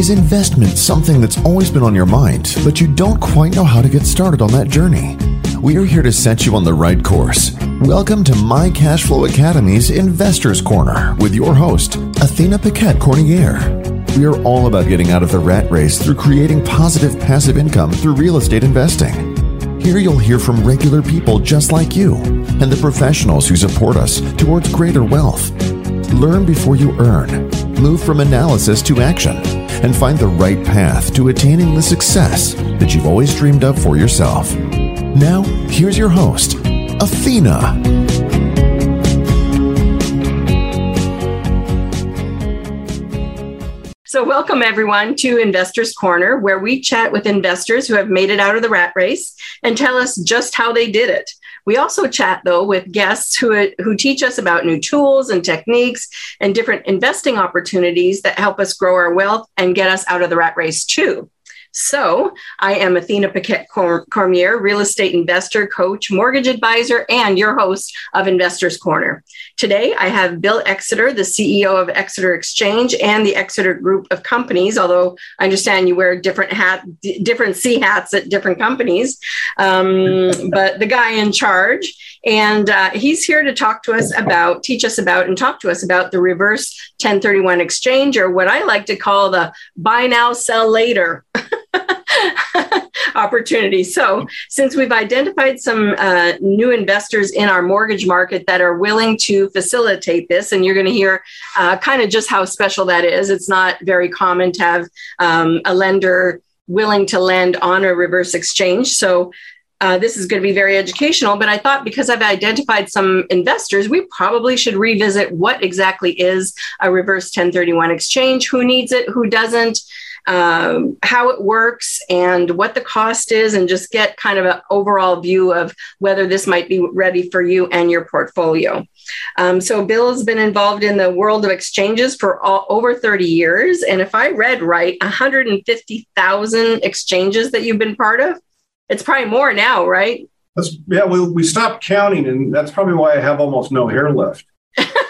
Is investment something that's always been on your mind, but you don't quite know how to get started on that journey? We are here to set you on the right course. Welcome to My Cashflow Academy's Investors Corner with your host, Athena Paquette Cormier. We are all about getting out of the rat race through creating positive passive income through real estate investing. Here you'll hear from regular people just like you and the professionals who support us towards greater wealth. Learn before you earn, move from analysis to action, and find the right path to attaining the success that you've always dreamed of for yourself. Now, here's your host, Athena. So, welcome everyone to Investors Corner, where we chat with investors who have made it out of the rat race and tell us just how they did it. We also chat, though, with guests who, who teach us about new tools and techniques and different investing opportunities that help us grow our wealth and get us out of the rat race, too. So, I am Athena Paquette Cormier, real estate investor, coach, mortgage advisor, and your host of Investors Corner. Today, I have Bill Exeter, the CEO of Exeter Exchange and the Exeter Group of Companies. Although I understand you wear different hat, different C hats at different companies, um, but the guy in charge. And uh, he's here to talk to us about, teach us about, and talk to us about the reverse 1031 exchange, or what I like to call the buy now, sell later. opportunity. So, since we've identified some uh, new investors in our mortgage market that are willing to facilitate this, and you're going to hear uh, kind of just how special that is. It's not very common to have um, a lender willing to lend on a reverse exchange. So, uh, this is going to be very educational, but I thought because I've identified some investors, we probably should revisit what exactly is a reverse 1031 exchange, who needs it, who doesn't, um, how it works and what the cost is, and just get kind of an overall view of whether this might be ready for you and your portfolio. Um, so, Bill has been involved in the world of exchanges for all, over 30 years. And if I read right, 150,000 exchanges that you've been part of. It's probably more now, right? That's, yeah, we, we stopped counting, and that's probably why I have almost no hair left.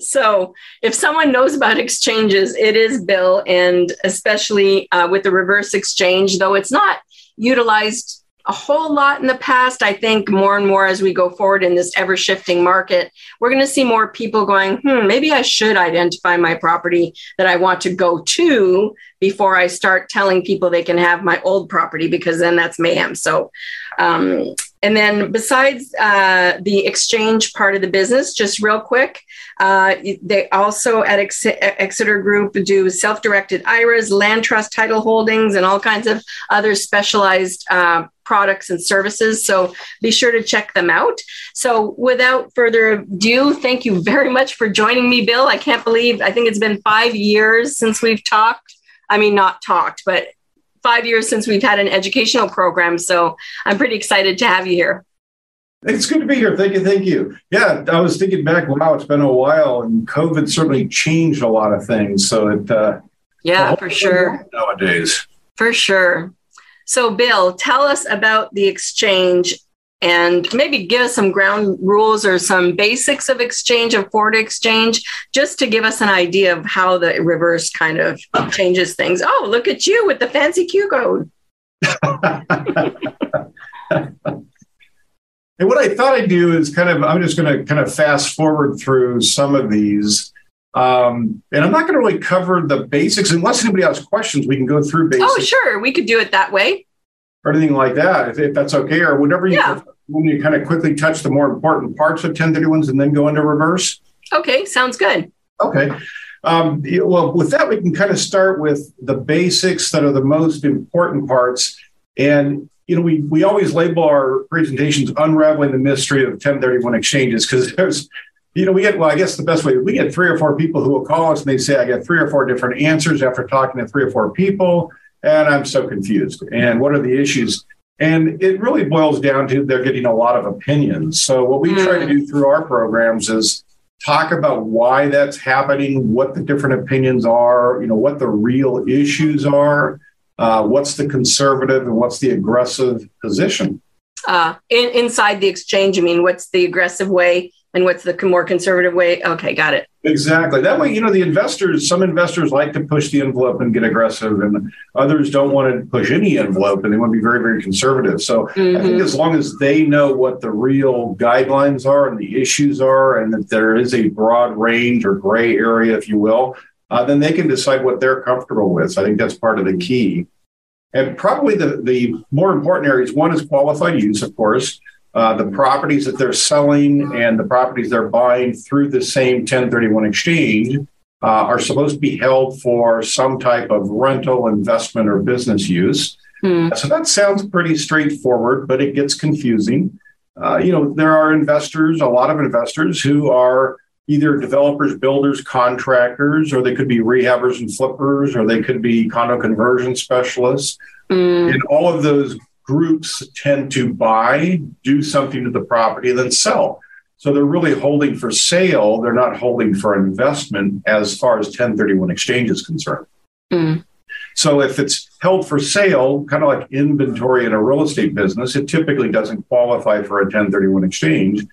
so if someone knows about exchanges, it is Bill, and especially uh, with the reverse exchange, though it's not utilized a whole lot in the past. I think more and more as we go forward in this ever shifting market, we're going to see more people going, hmm, maybe I should identify my property that I want to go to before I start telling people they can have my old property because then that's mayhem. So, um, and then besides uh, the exchange part of the business, just real quick, uh, they also at Ex- Exeter Group do self-directed IRAs, land trust title holdings, and all kinds of other specialized uh, products and services. So be sure to check them out. So without further ado, thank you very much for joining me, Bill. I can't believe I think it's been five years since we've talked. I mean, not talked, but five years since we've had an educational program. So I'm pretty excited to have you here. It's good to be here. Thank you. Thank you. Yeah, I was thinking back, wow, it's been a while, and COVID certainly changed a lot of things. So it, uh, yeah, for sure. Nowadays. For sure. So, Bill, tell us about the exchange and maybe give us some ground rules or some basics of exchange of forward exchange just to give us an idea of how the reverse kind of changes things. Oh look at you with the fancy q code and what i thought i'd do is kind of i'm just going to kind of fast forward through some of these. Um, and i'm not going to really cover the basics. Unless anybody has questions we can go through basics oh sure. We could do it that way or anything like that, if, if that's okay, or whatever you yeah. when you kind of quickly touch the more important parts of 1031s and then go into reverse. Okay, sounds good. Okay. Um, well, with that, we can kind of start with the basics that are the most important parts. And, you know, we, we always label our presentations unraveling the mystery of 1031 exchanges because there's, you know, we get, well, I guess the best way, we get three or four people who will call us and they say, I get three or four different answers after talking to three or four people and I'm so confused. And what are the issues? And it really boils down to they're getting a lot of opinions. So, what we try to do through our programs is talk about why that's happening, what the different opinions are, you know, what the real issues are, uh, what's the conservative and what's the aggressive position. Uh, in, inside the exchange, I mean, what's the aggressive way and what's the more conservative way? Okay, got it. Exactly. That way, you know, the investors, some investors like to push the envelope and get aggressive, and others don't want to push any envelope and they want to be very, very conservative. So mm-hmm. I think mm-hmm. as long as they know what the real guidelines are and the issues are, and that there is a broad range or gray area, if you will, uh, then they can decide what they're comfortable with. So I think that's part of the key. And probably the, the more important areas one is qualified use, of course uh, the properties that they're selling and the properties they're buying through the same 1031 exchange uh, are supposed to be held for some type of rental, investment, or business use. Mm. So that sounds pretty straightforward, but it gets confusing. Uh, you know, there are investors, a lot of investors who are either developers, builders, contractors, or they could be rehabbers and flippers, or they could be condo conversion specialists. Mm. And all of those groups tend to buy, do something to the property, then sell. So they're really holding for sale. They're not holding for investment as far as 1031 exchange is concerned. Mm. So if it's held for sale, kind of like inventory in a real estate business, it typically doesn't qualify for a 1031 exchange.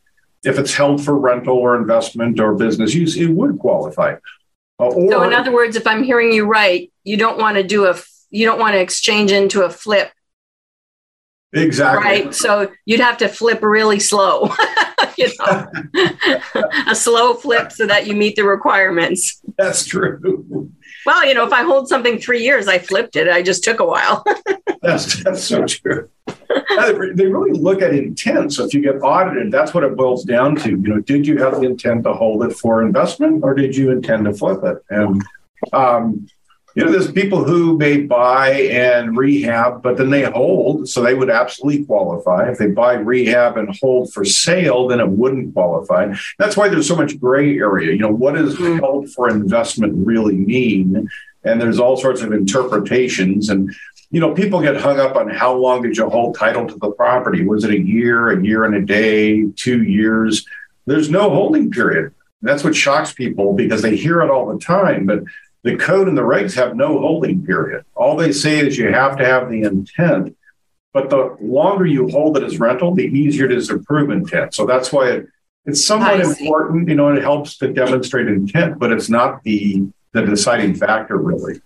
If it's held for rental or investment or business use, it would qualify. Uh, or, so in other words, if I'm hearing you right, you don't want to do a you don't want to exchange into a flip Exactly. Right. So you'd have to flip really slow, you know, a slow flip so that you meet the requirements. That's true. Well, you know, if I hold something three years, I flipped it. I just took a while. that's that's so true. they really look at intent. So if you get audited, that's what it boils down to. You know, did you have the intent to hold it for investment, or did you intend to flip it? And um, you know, there's people who may buy and rehab, but then they hold, so they would absolutely qualify. If they buy rehab and hold for sale, then it wouldn't qualify. That's why there's so much gray area. You know, what does mm-hmm. held for investment really mean? And there's all sorts of interpretations. And, you know, people get hung up on how long did you hold title to the property? Was it a year, a year and a day, two years? There's no holding period. That's what shocks people because they hear it all the time. But the code and the regs have no holding period. All they say is you have to have the intent, but the longer you hold it as rental, the easier it is to prove intent. So that's why it, it's somewhat important, you know, it helps to demonstrate intent, but it's not the the deciding factor really.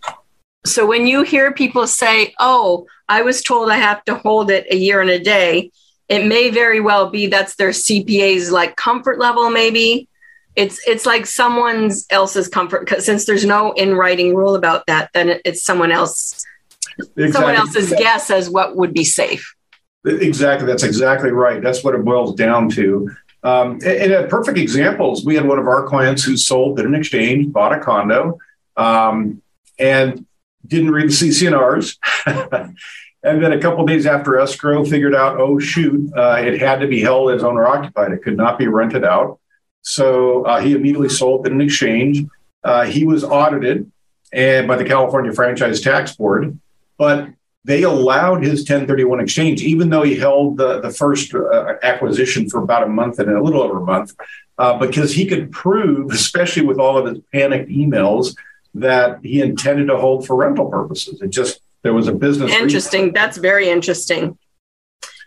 So when you hear people say, "Oh, I was told I have to hold it a year and a day," it may very well be that's their CPA's like comfort level, maybe it's it's like someone else's comfort because since there's no in writing rule about that then it's someone else exactly. someone else's guess as what would be safe exactly that's exactly right that's what it boils down to um, and, and perfect examples we had one of our clients who sold did an exchange bought a condo um, and didn't read the CC&Rs And then a couple days after escrow, figured out, oh shoot, uh, it had to be held as owner occupied. It could not be rented out. So uh, he immediately sold in an exchange. Uh, he was audited and by the California Franchise Tax Board, but they allowed his 1031 exchange, even though he held the, the first uh, acquisition for about a month and a little over a month, uh, because he could prove, especially with all of his panicked emails, that he intended to hold for rental purposes. It just, there was a business. Interesting. Reason. That's very interesting.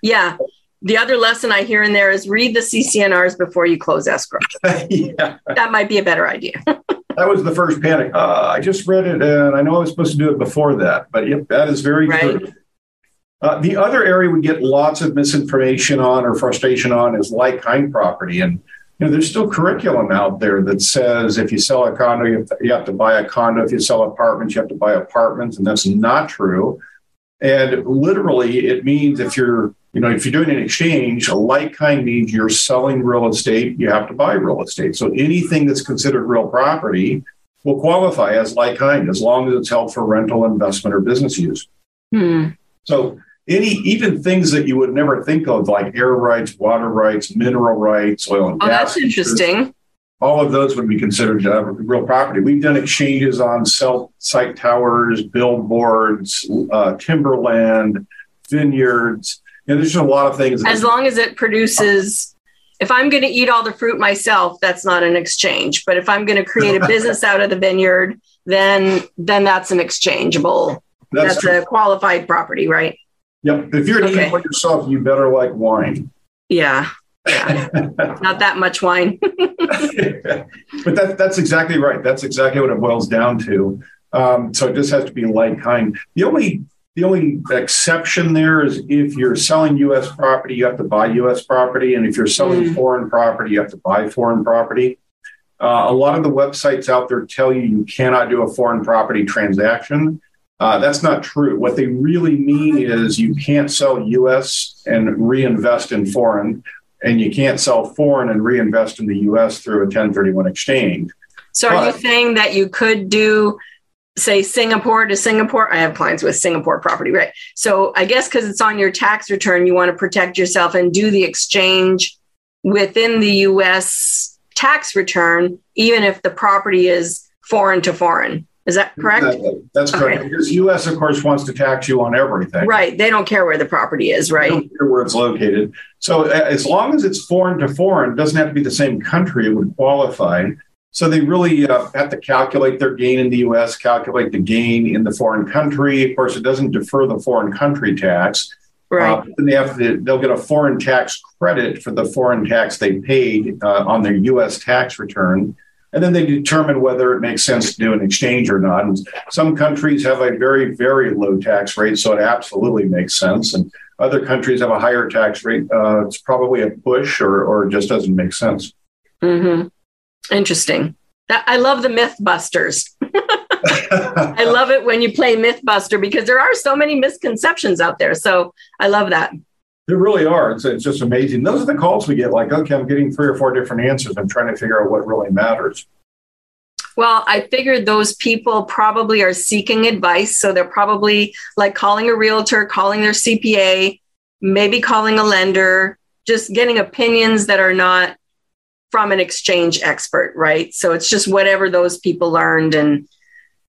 Yeah the other lesson I hear in there is read the CC&Rs before you close escrow. yeah. That might be a better idea. that was the first panic. Uh, I just read it and I know I was supposed to do it before that, but yep, that is very right. true. Uh, the other area we get lots of misinformation on or frustration on is like kind property. And you know, there's still curriculum out there that says if you sell a condo, you have, to, you have to buy a condo. If you sell apartments, you have to buy apartments, and that's not true. And literally, it means if you're you know, if you're doing an exchange, a like kind means you're selling real estate, you have to buy real estate. So anything that's considered real property will qualify as like kind as long as it's held for rental, investment, or business use. Hmm. So any even things that you would never think of, like air rights, water rights, mineral rights, oil and oh, gas. That's interesting. All of those would be considered uh, real property. We've done exchanges on cell site towers, billboards, uh, timberland, vineyards you know, there's just a lot of things. As long as it produces, if I'm going to eat all the fruit myself, that's not an exchange. But if I'm going to create a business out of the vineyard, then then that's an exchangeable. That's, that's a qualified property, right? Yep. If you're okay. eat yourself, you better like wine. Yeah. Yeah. Not that much wine. but that, that's exactly right. That's exactly what it boils down to. Um, so it just has to be like kind. The only the only exception there is if you're selling U.S. property, you have to buy U.S. property, and if you're selling mm. foreign property, you have to buy foreign property. Uh, a lot of the websites out there tell you you cannot do a foreign property transaction. Uh, that's not true. What they really mean is you can't sell U.S. and reinvest in foreign, and you can't sell foreign and reinvest in the U.S. through a 1031 exchange. So, but, are you saying that you could do, say, Singapore to Singapore? I have clients with Singapore property, right? So, I guess because it's on your tax return, you want to protect yourself and do the exchange within the U.S. tax return, even if the property is foreign to foreign. Is that correct? that's correct. Okay. Because U.S. of course wants to tax you on everything. Right. They don't care where the property is. Right. They don't care where it's located. So as long as it's foreign to foreign, it doesn't have to be the same country. It would qualify. So they really uh, have to calculate their gain in the U.S., calculate the gain in the foreign country. Of course, it doesn't defer the foreign country tax. Right. Uh, they have to, they'll get a foreign tax credit for the foreign tax they paid uh, on their U.S. tax return and then they determine whether it makes sense to do an exchange or not. And some countries have a very, very low tax rate, so it absolutely makes sense. And other countries have a higher tax rate. Uh, it's probably a push or, or just doesn't make sense. Mm-hmm. Interesting. I love the Mythbusters. I love it when you play Mythbuster because there are so many misconceptions out there. So I love that. There really are. It's, it's just amazing. Those are the calls we get like, okay, I'm getting three or four different answers. I'm trying to figure out what really matters. Well, I figured those people probably are seeking advice. So they're probably like calling a realtor, calling their CPA, maybe calling a lender, just getting opinions that are not from an exchange expert, right? So it's just whatever those people learned. And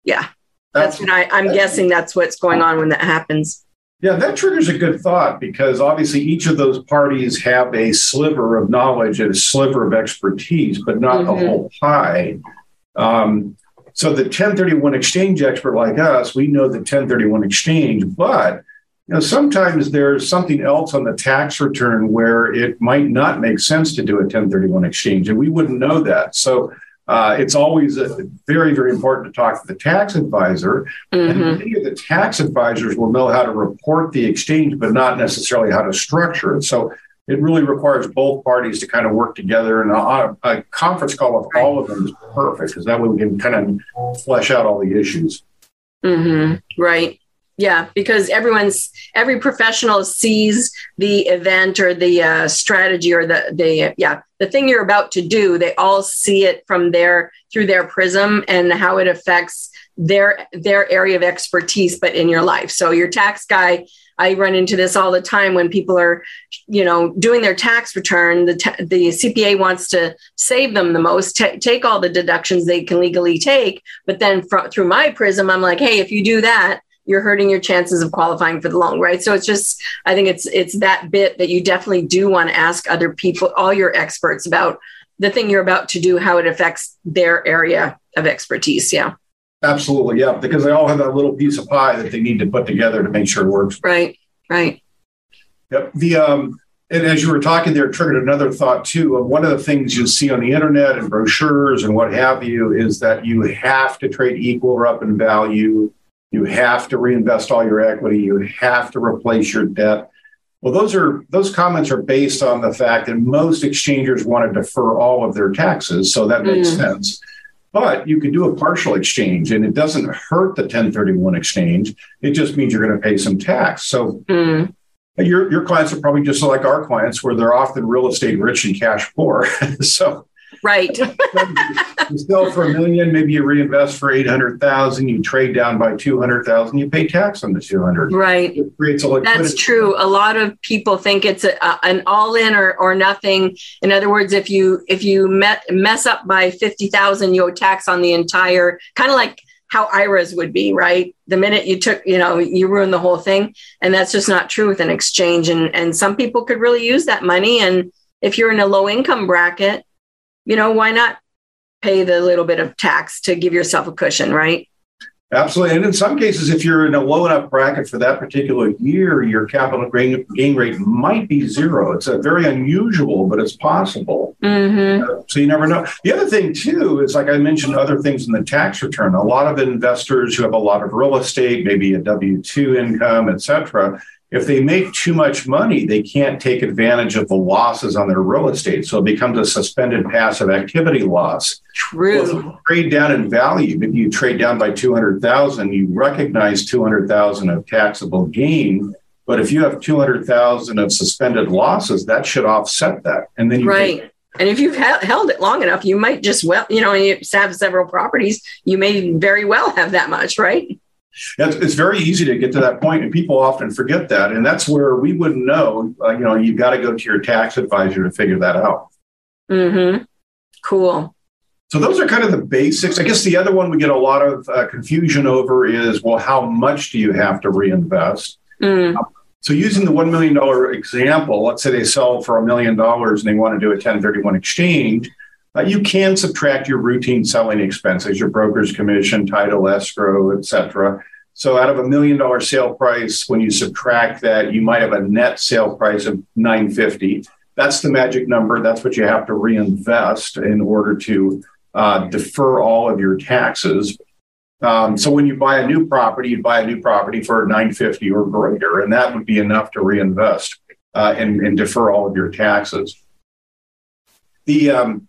yeah, that's, that's what I, I'm guessing that's what's going on when that happens. Yeah, that triggers a good thought because obviously each of those parties have a sliver of knowledge and a sliver of expertise, but not mm-hmm. the whole pie. Um, so the 1031 exchange expert like us, we know the 1031 exchange, but you know, sometimes there's something else on the tax return where it might not make sense to do a 1031 exchange, and we wouldn't know that. So uh, it's always a, very, very important to talk to the tax advisor. Mm-hmm. And many of the tax advisors will know how to report the exchange, but not necessarily how to structure it. So it really requires both parties to kind of work together. And a, a conference call with all of them is perfect because that way we can kind of flesh out all the issues. Mm-hmm. Right. Yeah, because everyone's every professional sees the event or the uh, strategy or the the yeah the thing you're about to do. They all see it from their through their prism and how it affects their their area of expertise, but in your life. So your tax guy, I run into this all the time when people are, you know, doing their tax return. The the CPA wants to save them the most, t- take all the deductions they can legally take, but then fr- through my prism, I'm like, hey, if you do that you're hurting your chances of qualifying for the loan, right? So it's just, I think it's it's that bit that you definitely do want to ask other people, all your experts about the thing you're about to do, how it affects their area of expertise. Yeah. Absolutely, yeah, because they all have that little piece of pie that they need to put together to make sure it works. Right, right. Yep. The um, and as you were talking there, triggered another thought too. Of one of the things you see on the internet and brochures and what have you is that you have to trade equal or up in value you have to reinvest all your equity. You have to replace your debt. Well, those are those comments are based on the fact that most exchangers want to defer all of their taxes, so that makes mm. sense. But you could do a partial exchange, and it doesn't hurt the 1031 exchange. It just means you're going to pay some tax. So mm. your your clients are probably just like our clients, where they're often real estate rich and cash poor. so Right. you sell for a million, maybe you reinvest for 800,000, you trade down by 200,000, you pay tax on the 200. Right. It creates a liquidity. That's true. A lot of people think it's a, a, an all in or, or nothing. In other words, if you, if you met, mess up by 50,000, you owe tax on the entire, kind of like how IRAs would be, right? The minute you took, you know, you ruin the whole thing. And that's just not true with an exchange. And, and some people could really use that money. And if you're in a low income bracket, you know, why not pay the little bit of tax to give yourself a cushion, right? Absolutely. And in some cases, if you're in a low enough bracket for that particular year, your capital gain, gain rate might be zero. It's a very unusual, but it's possible. Mm-hmm. Uh, so you never know. The other thing, too, is like I mentioned, other things in the tax return. A lot of investors who have a lot of real estate, maybe a W 2 income, et cetera, if they make too much money, they can't take advantage of the losses on their real estate. So it becomes a suspended passive activity loss. True. Well, trade down in value, If you trade down by 200,000, you recognize 200,000 of taxable gain. But if you have 200,000 of suspended losses, that should offset that. And then you right. and if you've held it long enough, you might just well, you know, you have several properties, you may very well have that much, right? It's, very easy to get to that point, and people often forget that. And that's where we wouldn't know. Uh, you know, you've got to go to your tax advisor to figure that out. Hmm. Cool. So those are kind of the basics. I guess the other one we get a lot of uh, confusion over is, well, how much do you have to reinvest? Mm. so using the $1 million example, let's say they sell for a million dollars and they want to do a 1031 exchange. Uh, you can subtract your routine selling expenses, your broker's commission, title, escrow, etc. So out of a million dollar sale price, when you subtract that, you might have a net sale price of 950. That's the magic number. That's what you have to reinvest in order to uh, defer all of your taxes. Um, so when you buy a new property, you buy a new property for 950 or greater, and that would be enough to reinvest uh, and, and, defer all of your taxes. The um,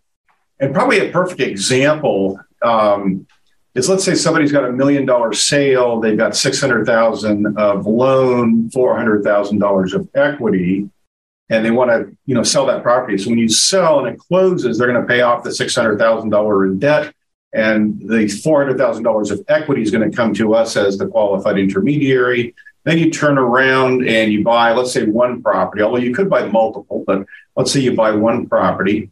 and probably a perfect example um, is let's say somebody's got a million dollar sale, they've got 600,000 of loan, $400,000 of equity, and they want to, you know, sell that property. So when you sell and it closes, they're going to pay off the $600,000 in debt and the $400,000 of equity is going to come to us as the qualified intermediary. Then you turn around and you buy, let's say, one property, although you could buy multiple, but let's say you buy one property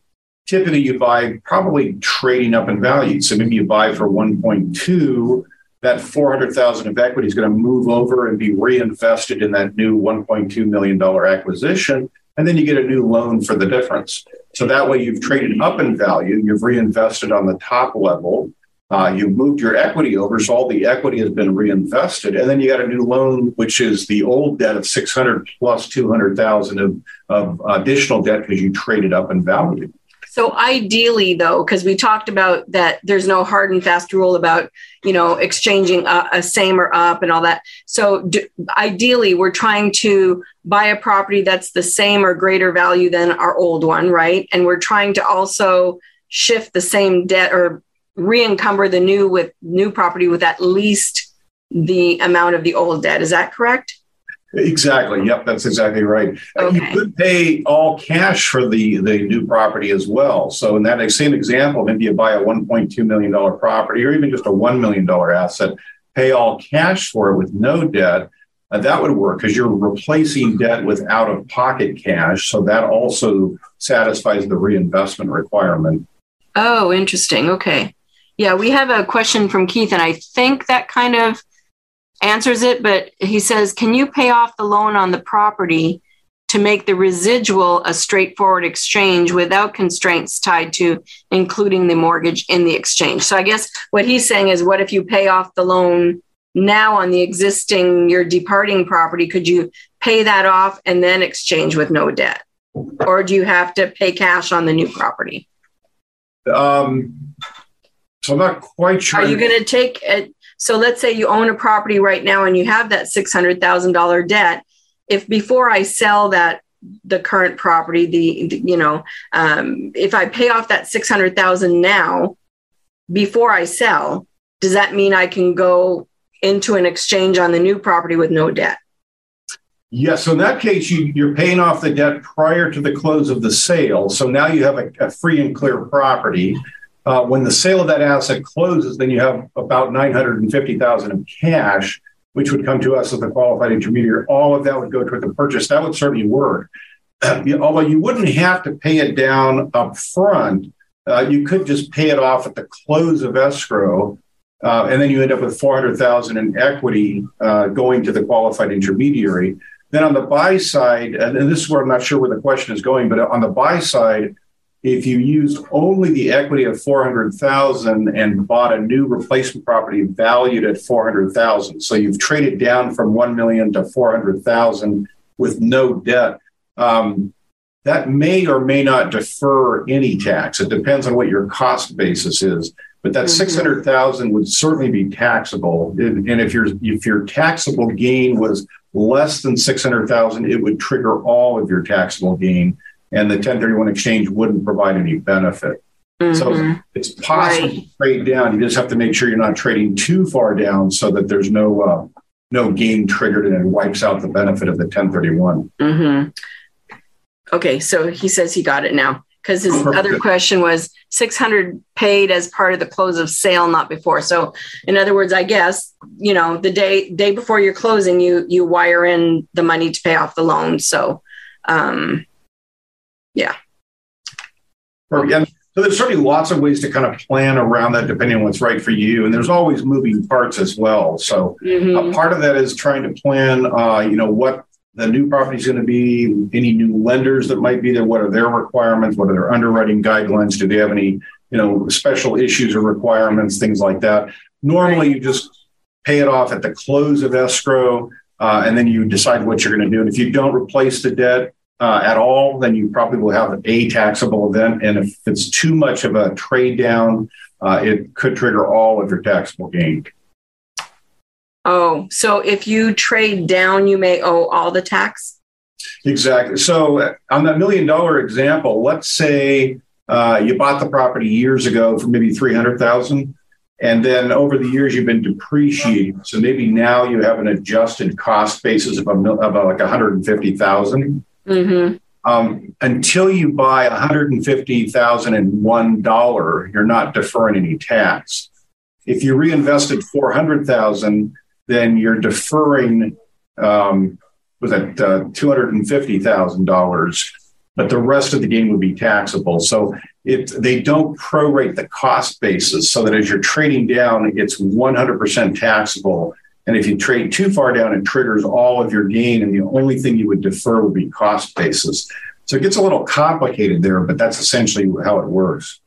typically you buy probably trading up in value. So maybe you buy for 1.2, that 400,000 of equity is going to move over and be reinvested in that new 1.2 million dollar acquisition and then you get a new loan for the difference. So that way you've traded up in value, you've reinvested on the top level, uh, you've moved your equity over, so all the equity has been reinvested, and then you got a new loan, which is the old debt of 600 plus 200,000 of, of additional debt because you traded up in value. So ideally, though, because we talked about that, there's no hard and fast rule about you know exchanging a, a same or up and all that. So ideally, we're trying to buy a property that's the same or greater value than our old one, right? And we're trying to also shift the same debt or re-encumber the new with new property with at least the amount of the old debt. Is that correct? Exactly. Yep, that's exactly right. Okay. You could pay all cash for the the new property as well. So in that same example, maybe you buy a 1.2 million dollar property or even just a 1 million dollar asset, pay all cash for it with no debt. Uh, that would work because you're replacing debt with out of pocket cash. So that also satisfies the reinvestment requirement. Oh, interesting. Okay. Yeah, we have a question from Keith, and I think that kind of answers it, but he says, Can you pay off the loan on the property to make the residual a straightforward exchange without constraints tied to including the mortgage in the exchange? So I guess what he's saying is, What if you pay off the loan now on the existing, your departing property? Could you pay that off and then exchange with no debt? Or do you have to pay cash on the new property? Um, so I'm not quite sure. Are you going to take it? So let's say you own a property right now and you have that $600,000 debt. If before I sell that, the current property, the, the you know, um, if I pay off that 600,000 now before I sell, does that mean I can go into an exchange on the new property with no debt? Yes. So in that case, you, are paying off the debt prior to the close of the sale. So now you have a, a free and clear property. Uh, when the sale of that asset closes, then you have about 950,000 of cash, which would come to us as a qualified intermediary. All of that would go toward the purchase. That would certainly work. Although you wouldn't have to pay it down up front, uh, you could just pay it off at the close of escrow. Uh, and then you end up with 400,000 in equity going to the qualified intermediary. Then on the buy side, and this is where I'm not sure where the question is going, but on the buy side, if you used only the equity of 400,000 and bought a new replacement property valued at 400,000. So you've traded down from 1 million to 400,000 with no debt. Um, that may or may not defer any tax. It depends on what your cost basis is. But that mm-hmm. 600,000 would certainly be taxable. And if your if your taxable gain was less than 600,000, it would trigger all of your taxable gain and the 1031 exchange wouldn't provide any benefit. Mm-hmm. So it's possible right. to trade down. You just have to make sure you're not trading too far down so that there's no uh, no gain triggered and it wipes out the benefit of the 1031. Mm-hmm. Okay, so he says he got it now because his Perfect. other question was 600 paid as part of the close of sale not before so in other words i guess you know the day day before you're closing you you wire in the money to pay off the loan so um yeah. Yeah. So there's certainly lots of ways to kind of plan around that depending on what's right for you. And there's always moving parts as well. So mm-hmm. part of that is trying to plan, uh, you know, what the new property is going to be, any new lenders that might be there, what are their requirements, what are their underwriting guidelines, do they have any, you know, special issues or requirements, things like that. Normally, you just pay it off at the close of escrow, uh, and then you decide what you're going to do. And if you don't replace the debt, uh, at all, then you probably will have a taxable event. And if it's too much of a trade down, uh, it could trigger all of your taxable gain. Oh, so if you trade down, you may owe all the tax? Exactly. So uh, on that million dollar example, let's say uh, you bought the property years ago for maybe 300,000 and then over the years you've been depreciating. So maybe now you have an adjusted cost basis of, a, of a, like 150,000. Mm-hmm. Um, until you buy $150,001, you're not deferring any tax. If you reinvested 400,000, then you're deferring um, was it uh, $250,000, but the rest of the gain would be taxable. So if they don't prorate the cost basis so that as you're trading down, it's 100% taxable and if you trade too far down, it triggers all of your gain, and the only thing you would defer would be cost basis. So it gets a little complicated there, but that's essentially how it works.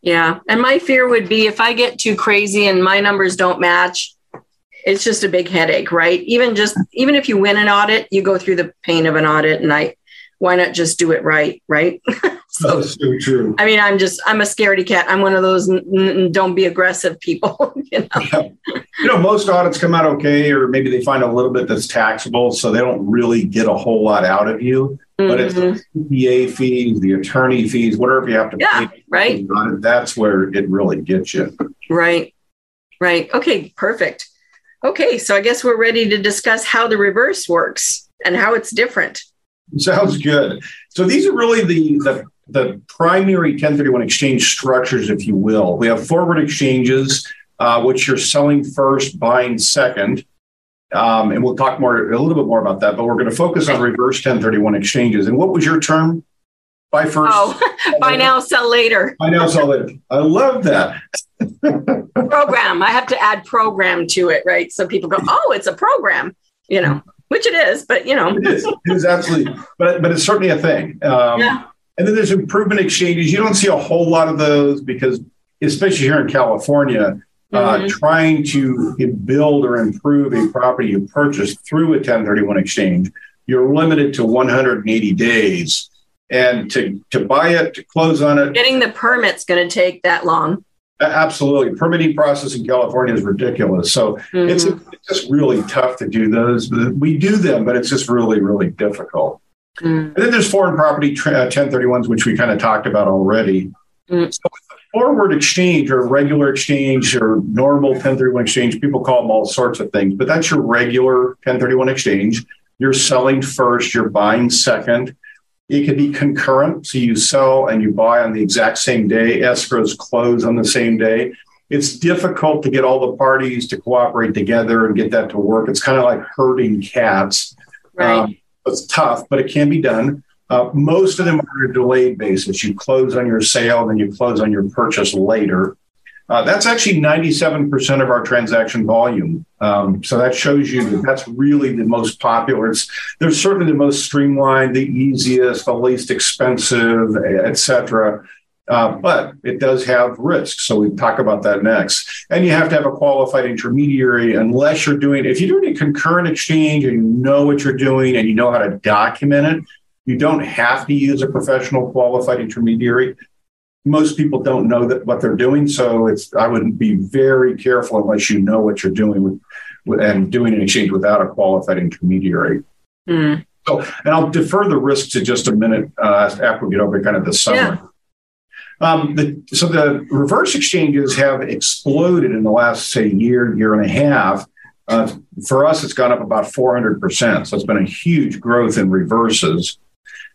Yeah. And my fear would be if I get too crazy and my numbers don't match, it's just a big headache, right? Even just even if you win an audit, you go through the pain of an audit and I why not just do it right, right? so, That's so true. I mean, I'm just I'm a scaredy cat. I'm one of those n- n- don't be aggressive people. You know? Yeah. you know, most audits come out okay, or maybe they find a little bit that's taxable, so they don't really get a whole lot out of you. Mm-hmm. But it's the CPA fees, the attorney fees, whatever you have to yeah, pay. Right. That's where it really gets you. Right. Right. Okay. Perfect. Okay. So I guess we're ready to discuss how the reverse works and how it's different. Sounds good. So these are really the, the the primary 1031 exchange structures, if you will. We have forward exchanges, uh, which you're selling first, buying second. Um, and we'll talk more a little bit more about that, but we're going to focus on reverse 1031 exchanges. And what was your term? Buy first. Oh, buy now, sell later. Buy now, sell later. I love that. program. I have to add program to it, right? So people go, oh, it's a program, you know, which it is, but you know, it is. It is absolutely, but but it's certainly a thing. Um, yeah. And then there's improvement exchanges. You don't see a whole lot of those because, especially here in California, uh, mm-hmm. uh, trying to build or improve a property you purchased through a 1031 exchange, you're limited to 180 days. And to, to buy it, to close on it, getting the permit's going to take that long. Absolutely. Permitting process in California is ridiculous. So mm-hmm. it's, it's just really tough to do those. We do them, but it's just really, really difficult. Mm. And then there's foreign property tra- 1031s, uh, which we kind of talked about already. Mm. So forward exchange or regular exchange or normal 1031 exchange, people call them all sorts of things, but that's your regular 1031 exchange. You're selling first, you're buying second. It can be concurrent. So you sell and you buy on the exact same day. Escrows close on the same day. It's difficult to get all the parties to cooperate together and get that to work. It's kind of like herding cats. Right. Um, it's tough, but it can be done. Uh, most of them are a delayed basis. You close on your sale, then you close on your purchase later. Uh, that's actually 97% of our transaction volume. Um, so that shows you that that's really the most popular. It's, they're certainly the most streamlined, the easiest, the least expensive, et cetera. Uh, but it does have risks. So we talk about that next. And you have to have a qualified intermediary unless you're doing, if you're doing a concurrent exchange and you know what you're doing and you know how to document it, you don't have to use a professional qualified intermediary. Most people don't know that what they're doing. So it's, I would be very careful unless you know what you're doing with, with and doing an exchange without a qualified intermediary. Mm. So, and I'll defer the risks to just a minute uh, after we get over kind of the summary. Yeah. Um, the, so the reverse exchanges have exploded in the last, say, year, year and a half. Uh, for us, it's gone up about 400%. So it's been a huge growth in reverses.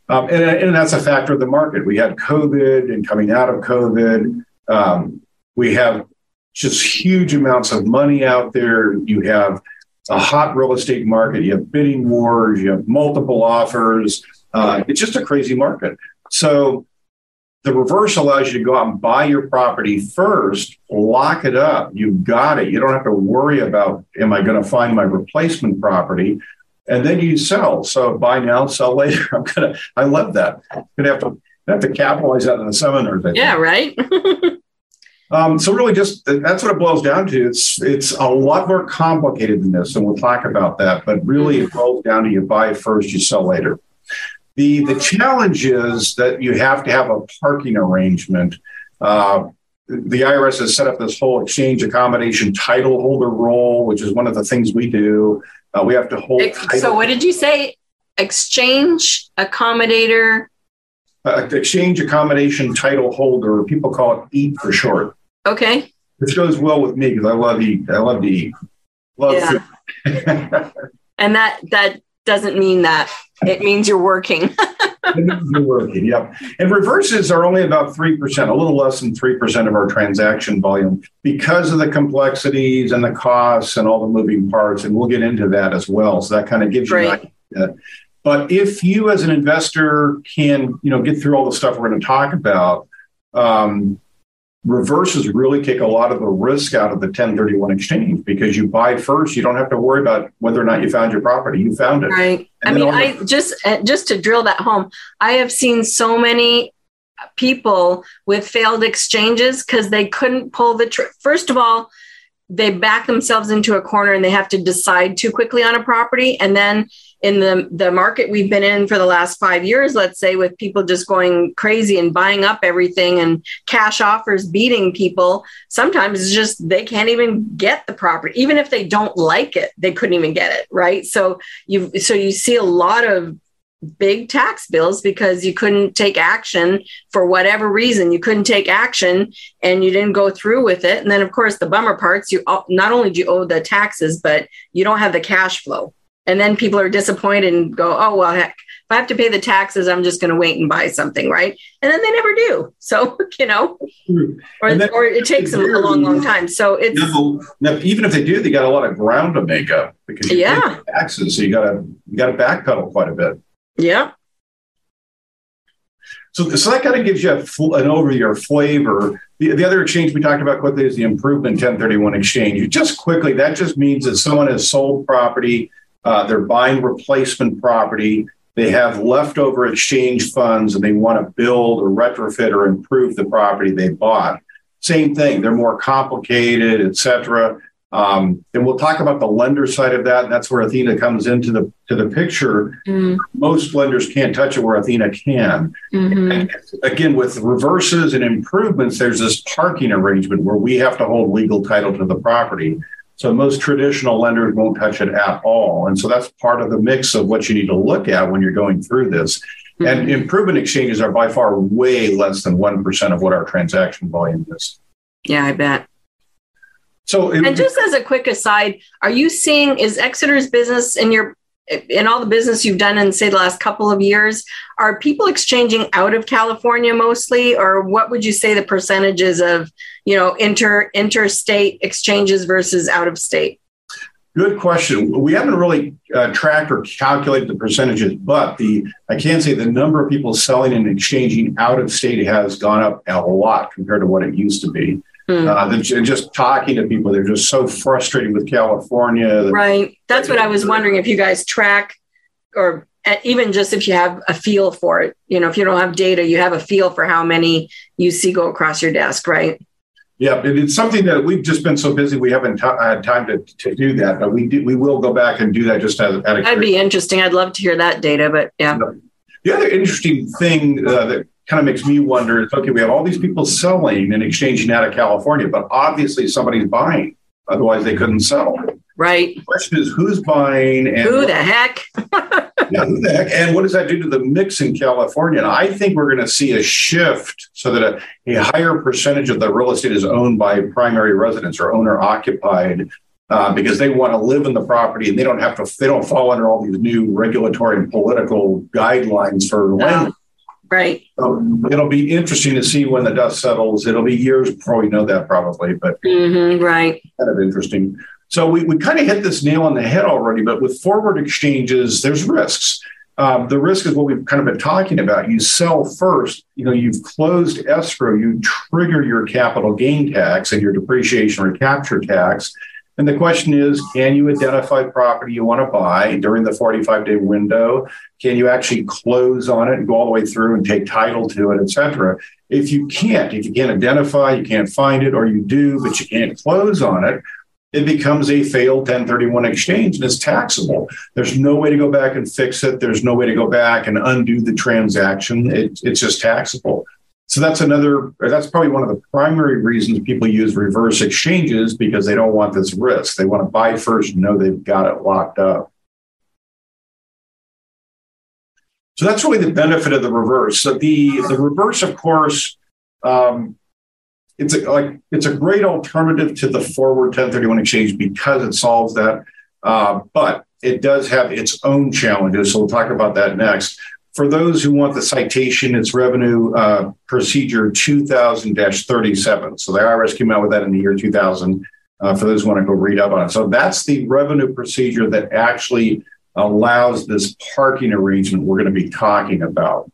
Um, and, and, that's a factor of the market. We had COVID and coming out of COVID, um, we have just huge amounts of money out there. You have a hot real estate market, you have bidding wars, you have multiple offers. Uh, it's just a crazy market. So the reverse allows you to go out and buy your property first, lock it up. You've got it. You don't have to worry about, am I going to find my replacement property? And then you sell. So buy now, sell later. I'm to, I love that. I'm going to have to, have to capitalize that in the seminars. Yeah, right. um, so really just that's what it boils down to. It's, it's a lot more complicated than this. And we'll talk about that, but really it boils down to you buy first, you sell later. The, the challenge is that you have to have a parking arrangement. Uh, the IRS has set up this whole exchange accommodation title holder role, which is one of the things we do. Uh, we have to hold. So, what did you say? Exchange accommodator. Uh, exchange accommodation title holder. People call it EAT for short. Okay. Which goes well with me because I love eat. I love to eat. Love yeah. and that that doesn't mean that. It means you're working. working, yep. And reverses are only about 3%, a little less than 3% of our transaction volume because of the complexities and the costs and all the moving parts. And we'll get into that as well. So that kind of gives you an idea. But if you as an investor can, you know, get through all the stuff we're going to talk about, um, reverses really take a lot of the risk out of the 1031 exchange because you buy first. You don't have to worry about whether or not you found your property. You found it. Right. And i mean i the- just uh, just to drill that home i have seen so many people with failed exchanges because they couldn't pull the tr- first of all they back themselves into a corner and they have to decide too quickly on a property. And then in the the market we've been in for the last five years, let's say, with people just going crazy and buying up everything and cash offers beating people, sometimes it's just they can't even get the property, even if they don't like it, they couldn't even get it, right? So you so you see a lot of big tax bills because you couldn't take action for whatever reason. You couldn't take action and you didn't go through with it. And then of course the bummer parts you not only do you owe the taxes but you don't have the cash flow and then people are disappointed and go, oh, well, heck, if I have to pay the taxes, I'm just going to wait and buy something, right? And then they never do. So, you know, mm-hmm. or, then, or it takes them a long, long time. So it's now, even if they do, they got a lot of ground to make up because you yeah. taxes. So you got to you got to backpedal quite a bit. Yeah. So, so that kind of gives you a, an overview or flavor. The, the other exchange we talked about quickly is the improvement 1031 exchange. Just quickly, that just means that someone has sold property uh, they're buying replacement property. They have leftover exchange funds and they want to build or retrofit or improve the property they bought. Same thing. They're more complicated, et cetera. Um, and we'll talk about the lender side of that. And that's where Athena comes into the to the picture. Mm. Most lenders can't touch it where Athena can. Mm-hmm. Again, with reverses and improvements, there's this parking arrangement where we have to hold legal title to the property. So most traditional lenders won't touch it at all. And so that's part of the mix of what you need to look at when you're going through this. Mm-hmm. And improvement exchanges are by far way less than 1% of what our transaction volume is. Yeah, I bet. So, it, and just as a quick aside, are you seeing is Exeter's business in your in all the business you've done in say the last couple of years are people exchanging out of california mostly? Or what would you say the percentages of you know inter interstate exchanges versus out of state? Good question. We haven't really uh, tracked or calculated the percentages but the i can say the number of people selling and exchanging out of state has gone up a lot compared to what it used to be Hmm. Uh, and just talking to people, they're just so frustrated with California. Right. That's what I was wondering if you guys track or even just if you have a feel for it. You know, if you don't have data, you have a feel for how many you see go across your desk, right? Yeah, it's something that we've just been so busy we haven't t- had time to, to do that, but we do, we will go back and do that just as. That'd be interesting. I'd love to hear that data, but yeah. The other interesting thing uh, that kind of makes me wonder is okay, we have all these people selling and exchanging out of California, but obviously somebody's buying. Otherwise, they couldn't sell. Right. The question is who's buying and who the heck? yeah, who the heck? And what does that do to the mix in California? And I think we're going to see a shift so that a, a higher percentage of the real estate is owned by primary residents or owner occupied. Uh, because they want to live in the property and they don't have to they don't fall under all these new regulatory and political guidelines for land Right. So it'll be interesting to see when the dust settles. It'll be years before we know that probably, but mm-hmm, right. Kind of interesting. So we, we kind of hit this nail on the head already, but with forward exchanges, there's risks. Um, the risk is what we've kind of been talking about. You sell first, you know, you've closed escrow, you trigger your capital gain tax and your depreciation recapture tax. And the question is, can you identify property you want to buy during the 45 day window? Can you actually close on it and go all the way through and take title to it, et cetera? If you can't, if you can't identify, you can't find it, or you do, but you can't close on it, it becomes a failed 1031 exchange and it's taxable. There's no way to go back and fix it. There's no way to go back and undo the transaction. It, it's just taxable. So that's another, that's probably one of the primary reasons people use reverse exchanges because they don't want this risk. They want to buy first and know they've got it locked up. So that's really the benefit of the reverse. So the, the reverse, of course, um, it's a, like it's a great alternative to the forward 1031 exchange because it solves that. Uh, but it does have its own challenges. So we'll talk about that next. For those who want the citation, it's Revenue uh, Procedure 2000 37. So the IRS came out with that in the year 2000. Uh, for those who want to go read up on it. So that's the revenue procedure that actually allows this parking arrangement we're going to be talking about.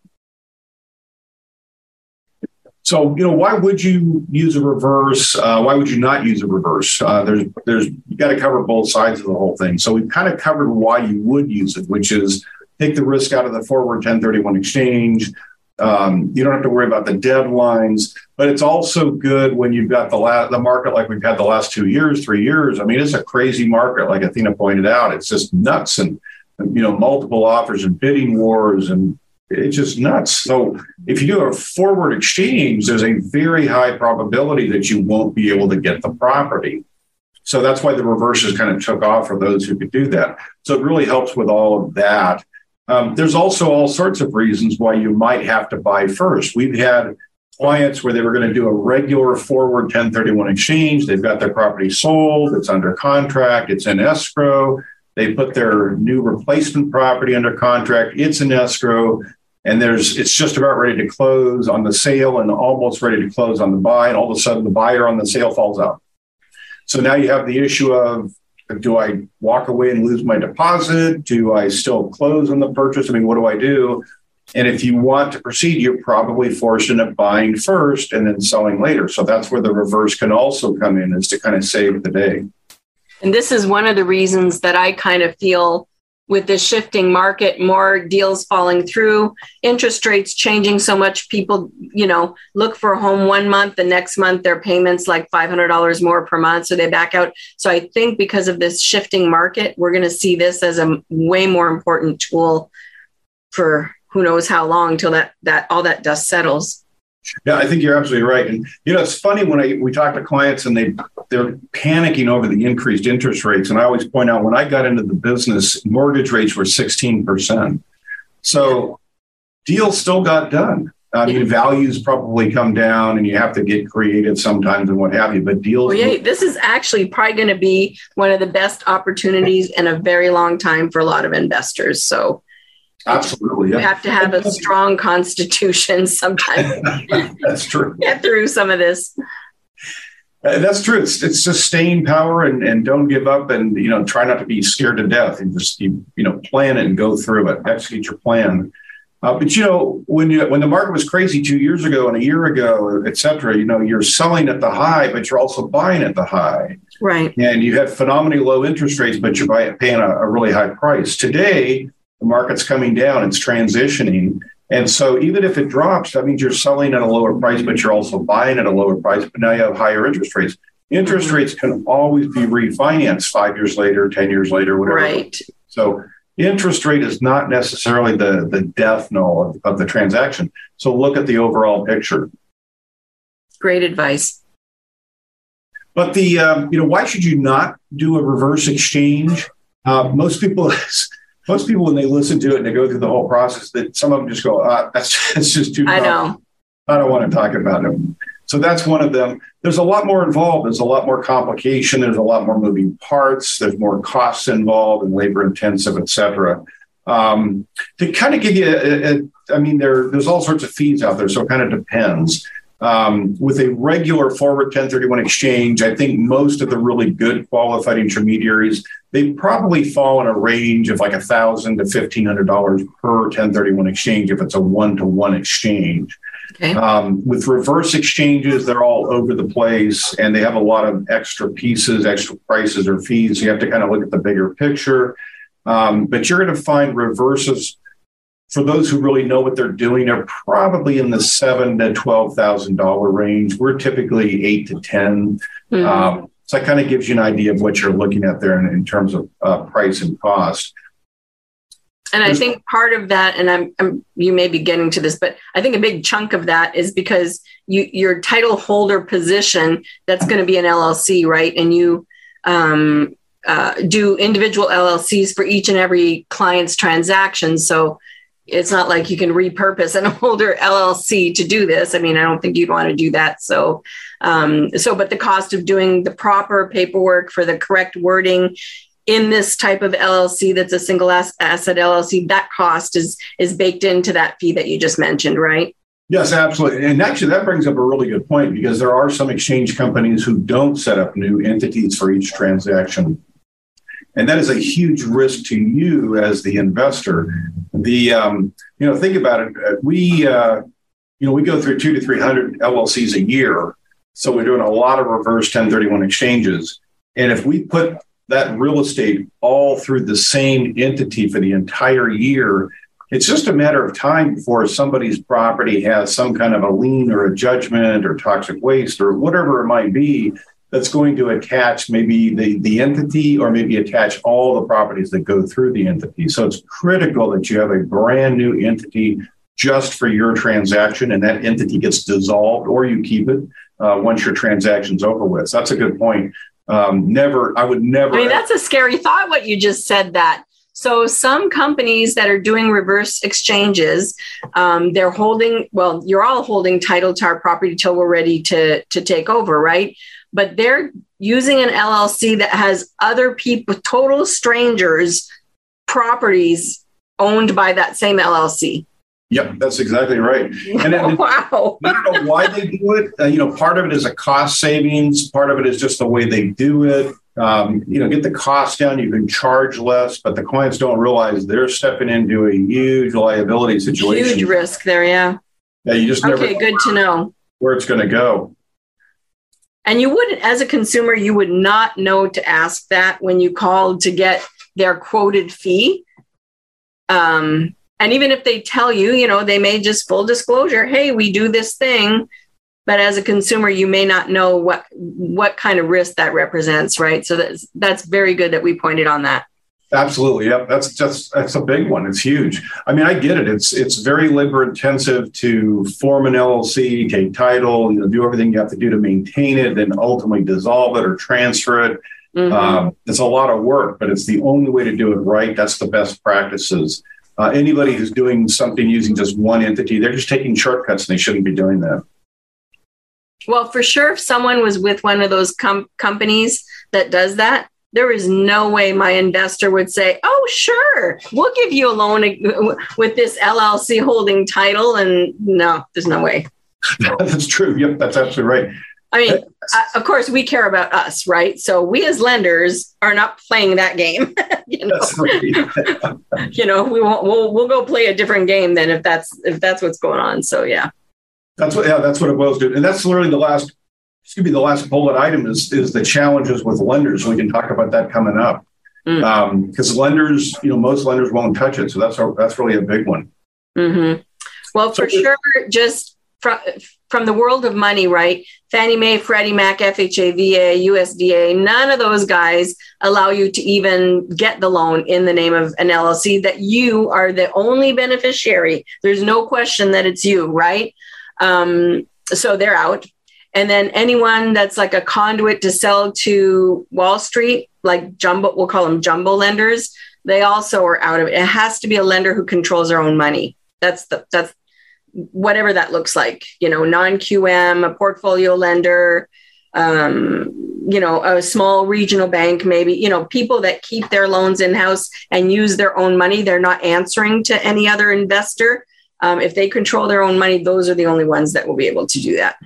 So, you know, why would you use a reverse? Uh, why would you not use a reverse? Uh, there's, there's, you got to cover both sides of the whole thing. So we've kind of covered why you would use it, which is take the risk out of the forward 1031 exchange. Um, you don't have to worry about the deadlines, but it's also good when you've got the la- the market like we've had the last two years, three years. I mean, it's a crazy market, like Athena pointed out. It's just nuts, and you know, multiple offers and bidding wars, and it's just nuts. So, if you do a forward exchange, there's a very high probability that you won't be able to get the property. So that's why the reverses kind of took off for those who could do that. So it really helps with all of that. Um, there's also all sorts of reasons why you might have to buy first. We've had clients where they were going to do a regular forward 1031 exchange. They've got their property sold, it's under contract, it's in escrow. They put their new replacement property under contract, it's in escrow, and there's it's just about ready to close on the sale and almost ready to close on the buy. And all of a sudden the buyer on the sale falls out. So now you have the issue of do I walk away and lose my deposit? Do I still close on the purchase? I mean, what do I do? And if you want to proceed, you're probably into buying first and then selling later. So that's where the reverse can also come in, is to kind of save the day. And this is one of the reasons that I kind of feel with the shifting market, more deals falling through, interest rates changing so much, people, you know, look for a home one month, the next month their payments like $500 more per month, so they back out. So I think because of this shifting market, we're going to see this as a way more important tool for who knows how long till that that all that dust settles. Yeah, I think you're absolutely right. And you know, it's funny when I we talk to clients and they they're panicking over the increased interest rates. And I always point out when I got into the business, mortgage rates were 16%. So deals still got done. I mean, values probably come down and you have to get creative sometimes and what have you, but deals. Yeah, this is actually probably going to be one of the best opportunities in a very long time for a lot of investors. So Absolutely. You have to have a strong constitution sometimes. That's true. Get through some of this. Uh, that's true. It's, it's just staying power and, and don't give up and, you know, try not to be scared to death and just, you, you know, plan it and go through it, execute your plan. Uh, but you know, when you when the market was crazy two years ago and a year ago, et cetera, you know, you're selling at the high, but you're also buying at the high. Right. And you have phenomenally low interest rates, but you're buy, paying a, a really high price. Today, the market's coming down, it's transitioning. And so even if it drops, that means you're selling at a lower price, but you're also buying at a lower price, but now you have higher interest rates. Interest mm-hmm. rates can always be refinanced five years later, 10 years later, whatever. Right. So interest rate is not necessarily the, the death knell of, of the transaction. So look at the overall picture. Great advice. But the um, you know why should you not do a reverse exchange? Uh, most people, most people when they listen to it and they go through the whole process, that some of them just go, ah, "That's that's just too." I know. I don't want to talk about it. So that's one of them. There's a lot more involved. There's a lot more complication. There's a lot more moving parts. There's more costs involved and labor intensive, et cetera. Um, to kind of give you, a, a, I mean, there there's all sorts of fees out there, so it kind of depends. Um, with a regular forward 1031 exchange, I think most of the really good qualified intermediaries they probably fall in a range of like a thousand to fifteen hundred dollars per 1031 exchange if it's a one to one exchange. Okay. Um, with reverse exchanges, they're all over the place and they have a lot of extra pieces, extra prices or fees. So you have to kind of look at the bigger picture. Um, but you're going to find reverses for those who really know what they're doing are probably in the seven to twelve thousand dollar range. We're typically eight to 10 mm-hmm. um, so that kind of gives you an idea of what you're looking at there in, in terms of uh, price and cost. And I think part of that, and I'm, I'm, you may be getting to this, but I think a big chunk of that is because you your title holder position that's going to be an LLC, right? And you um, uh, do individual LLCs for each and every client's transaction. So it's not like you can repurpose an older LLC to do this. I mean, I don't think you'd want to do that. So, um, so, but the cost of doing the proper paperwork for the correct wording in this type of LLC that's a single asset LLC, that cost is is baked into that fee that you just mentioned, right? Yes, absolutely. And actually, that brings up a really good point because there are some exchange companies who don't set up new entities for each transaction. And that is a huge risk to you as the investor. The um, you know think about it. Uh, we uh, you know we go through two to three hundred LLCs a year, so we're doing a lot of reverse 1031 exchanges. And if we put that real estate all through the same entity for the entire year, it's just a matter of time before somebody's property has some kind of a lien or a judgment or toxic waste or whatever it might be that's going to attach maybe the, the entity or maybe attach all the properties that go through the entity. So it's critical that you have a brand new entity just for your transaction and that entity gets dissolved or you keep it uh, once your transaction's over with. So that's a good point um, never, I would never. I mean, that's a scary thought. What you just said that. So some companies that are doing reverse exchanges, um, they're holding. Well, you're all holding title to our property till we're ready to to take over, right? But they're using an LLC that has other people, total strangers, properties owned by that same LLC. Yep, that's exactly right. And, and wow. I don't know why they do it. Uh, you know, part of it is a cost savings. Part of it is just the way they do it. Um, you know, get the cost down. You can charge less, but the clients don't realize they're stepping into a huge liability situation. Huge risk there, yeah. Yeah, you just okay. Good to know where it's going to go. And you wouldn't, as a consumer, you would not know to ask that when you called to get their quoted fee. Um, and even if they tell you, you know, they may just full disclosure, hey, we do this thing. But as a consumer, you may not know what what kind of risk that represents, right? So that's that's very good that we pointed on that. Absolutely. Yep. That's just that's a big one. It's huge. I mean, I get it. It's it's very labor intensive to form an LLC, take title, you know, do everything you have to do to maintain it, then ultimately dissolve it or transfer it. Mm-hmm. Um, it's a lot of work, but it's the only way to do it right. That's the best practices. Uh, anybody who's doing something using just one entity, they're just taking shortcuts and they shouldn't be doing that. Well, for sure, if someone was with one of those com- companies that does that, there is no way my investor would say, "Oh, sure, we'll give you a loan with this LLC holding title." And no, there's no way. that's true. Yep, that's absolutely right. I mean, uh, of course, we care about us, right? So we as lenders are not playing that game. you know, you know, we won't. We'll we'll go play a different game than if that's if that's what's going on. So yeah, that's what yeah, that's what it was, dude. And that's literally the last. Excuse me, the last bullet item is is the challenges with lenders. We can talk about that coming up because mm. um, lenders, you know, most lenders won't touch it. So that's a, that's really a big one. Mm-hmm. Well, for sure, just from from the world of money, right? Fannie Mae, Freddie Mac, FHA, VA, USDA, none of those guys allow you to even get the loan in the name of an LLC that you are the only beneficiary. There's no question that it's you, right? Um, so they're out. And then anyone that's like a conduit to sell to Wall Street, like jumbo, we'll call them jumbo lenders, they also are out of it. It has to be a lender who controls their own money. That's the that's whatever that looks like. You know, non QM, a portfolio lender, um, you know, a small regional bank, maybe. You know, people that keep their loans in house and use their own money. They're not answering to any other investor. Um, if they control their own money, those are the only ones that will be able to do that.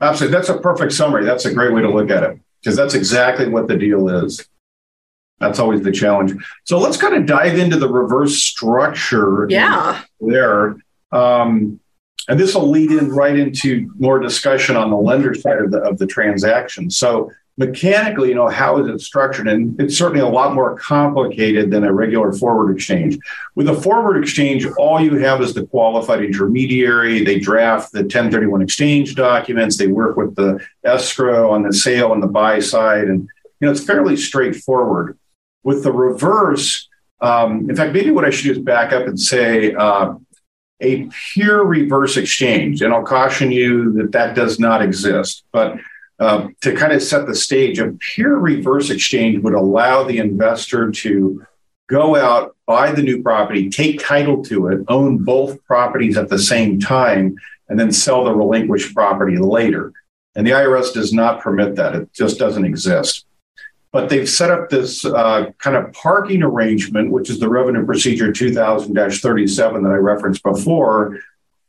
Absolutely. That's a perfect summary. That's a great way to look at it because that's exactly what the deal is. That's always the challenge. So let's kind of dive into the reverse structure. Yeah. There. Um, and this will lead in right into more discussion on the lender side of the, of the transaction. So mechanically, you know, how is it structured? And it's certainly a lot more complicated than a regular forward exchange. With a forward exchange, all you have is the qualified intermediary. They draft the 1031 exchange documents. They work with the escrow on the sale and the buy side. And, you know, it's fairly straightforward. With the reverse, um, in fact, maybe what I should do is back up and say, uh, a pure reverse exchange. And I'll caution you that that does not exist. But uh, to kind of set the stage, a pure reverse exchange would allow the investor to go out, buy the new property, take title to it, own both properties at the same time, and then sell the relinquished property later. And the IRS does not permit that. It just doesn't exist. But they've set up this uh, kind of parking arrangement, which is the revenue procedure 2000 37 that I referenced before,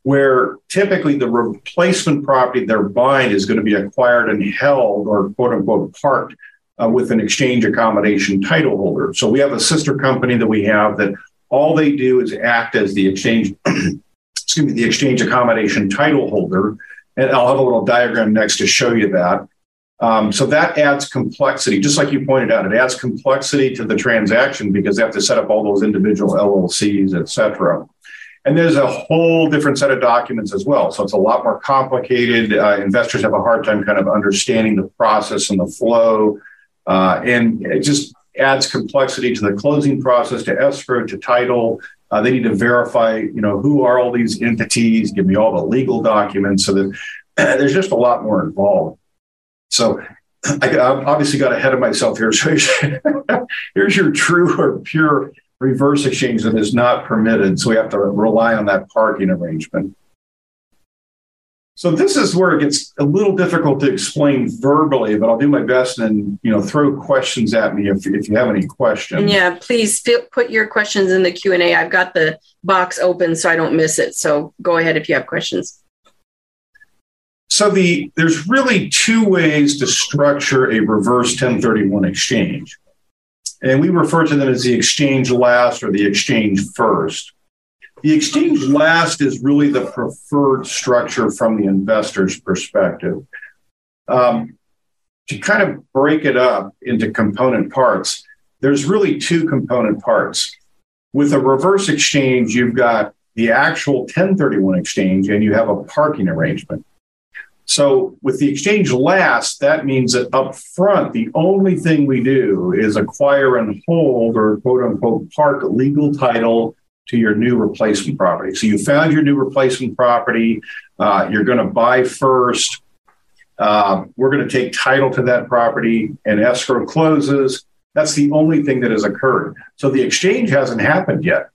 where typically the replacement property they're buying is going to be acquired and held or quote unquote parked uh, with an exchange accommodation title holder. So we have a sister company that we have that all they do is act as the exchange, excuse me, the exchange accommodation title holder. And I'll have a little diagram next to show you that. Um, so that adds complexity, just like you pointed out. It adds complexity to the transaction because they have to set up all those individual LLCs, et cetera. And there's a whole different set of documents as well. So it's a lot more complicated. Uh, investors have a hard time kind of understanding the process and the flow. Uh, and it just adds complexity to the closing process, to escrow, to title. Uh, they need to verify, you know, who are all these entities, give me all the legal documents so that there's just a lot more involved. So I obviously got ahead of myself here. So here's your true or pure reverse exchange that is not permitted. So we have to rely on that parking arrangement. So this is where it gets a little difficult to explain verbally, but I'll do my best and you know throw questions at me if, if you have any questions. Yeah, please feel, put your questions in the Q and A. I've got the box open so I don't miss it. So go ahead if you have questions. So the there's really two ways to structure a reverse 1031 exchange. And we refer to them as the exchange last or the exchange first. The exchange last is really the preferred structure from the investor's perspective. Um, to kind of break it up into component parts, there's really two component parts. With a reverse exchange, you've got the actual 1031 exchange and you have a parking arrangement. So with the exchange last, that means that up front, the only thing we do is acquire and hold or quote unquote park legal title to your new replacement property. So you found your new replacement property. Uh, you're going to buy first. Uh, we're going to take title to that property and escrow closes. That's the only thing that has occurred. So the exchange hasn't happened yet.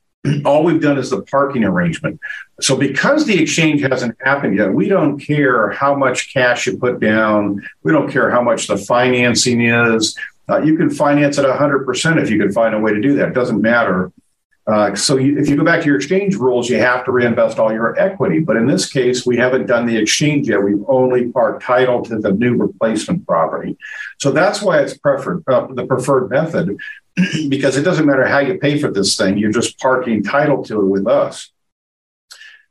All we've done is the parking arrangement. So because the exchange hasn't happened yet, we don't care how much cash you put down. We don't care how much the financing is. Uh, you can finance it 100% if you can find a way to do that. It doesn't matter. Uh, so you, if you go back to your exchange rules, you have to reinvest all your equity. But in this case, we haven't done the exchange yet. We've only parked title to the new replacement property. So that's why it's preferred, uh, the preferred method, because it doesn't matter how you pay for this thing. You're just parking title to it with us.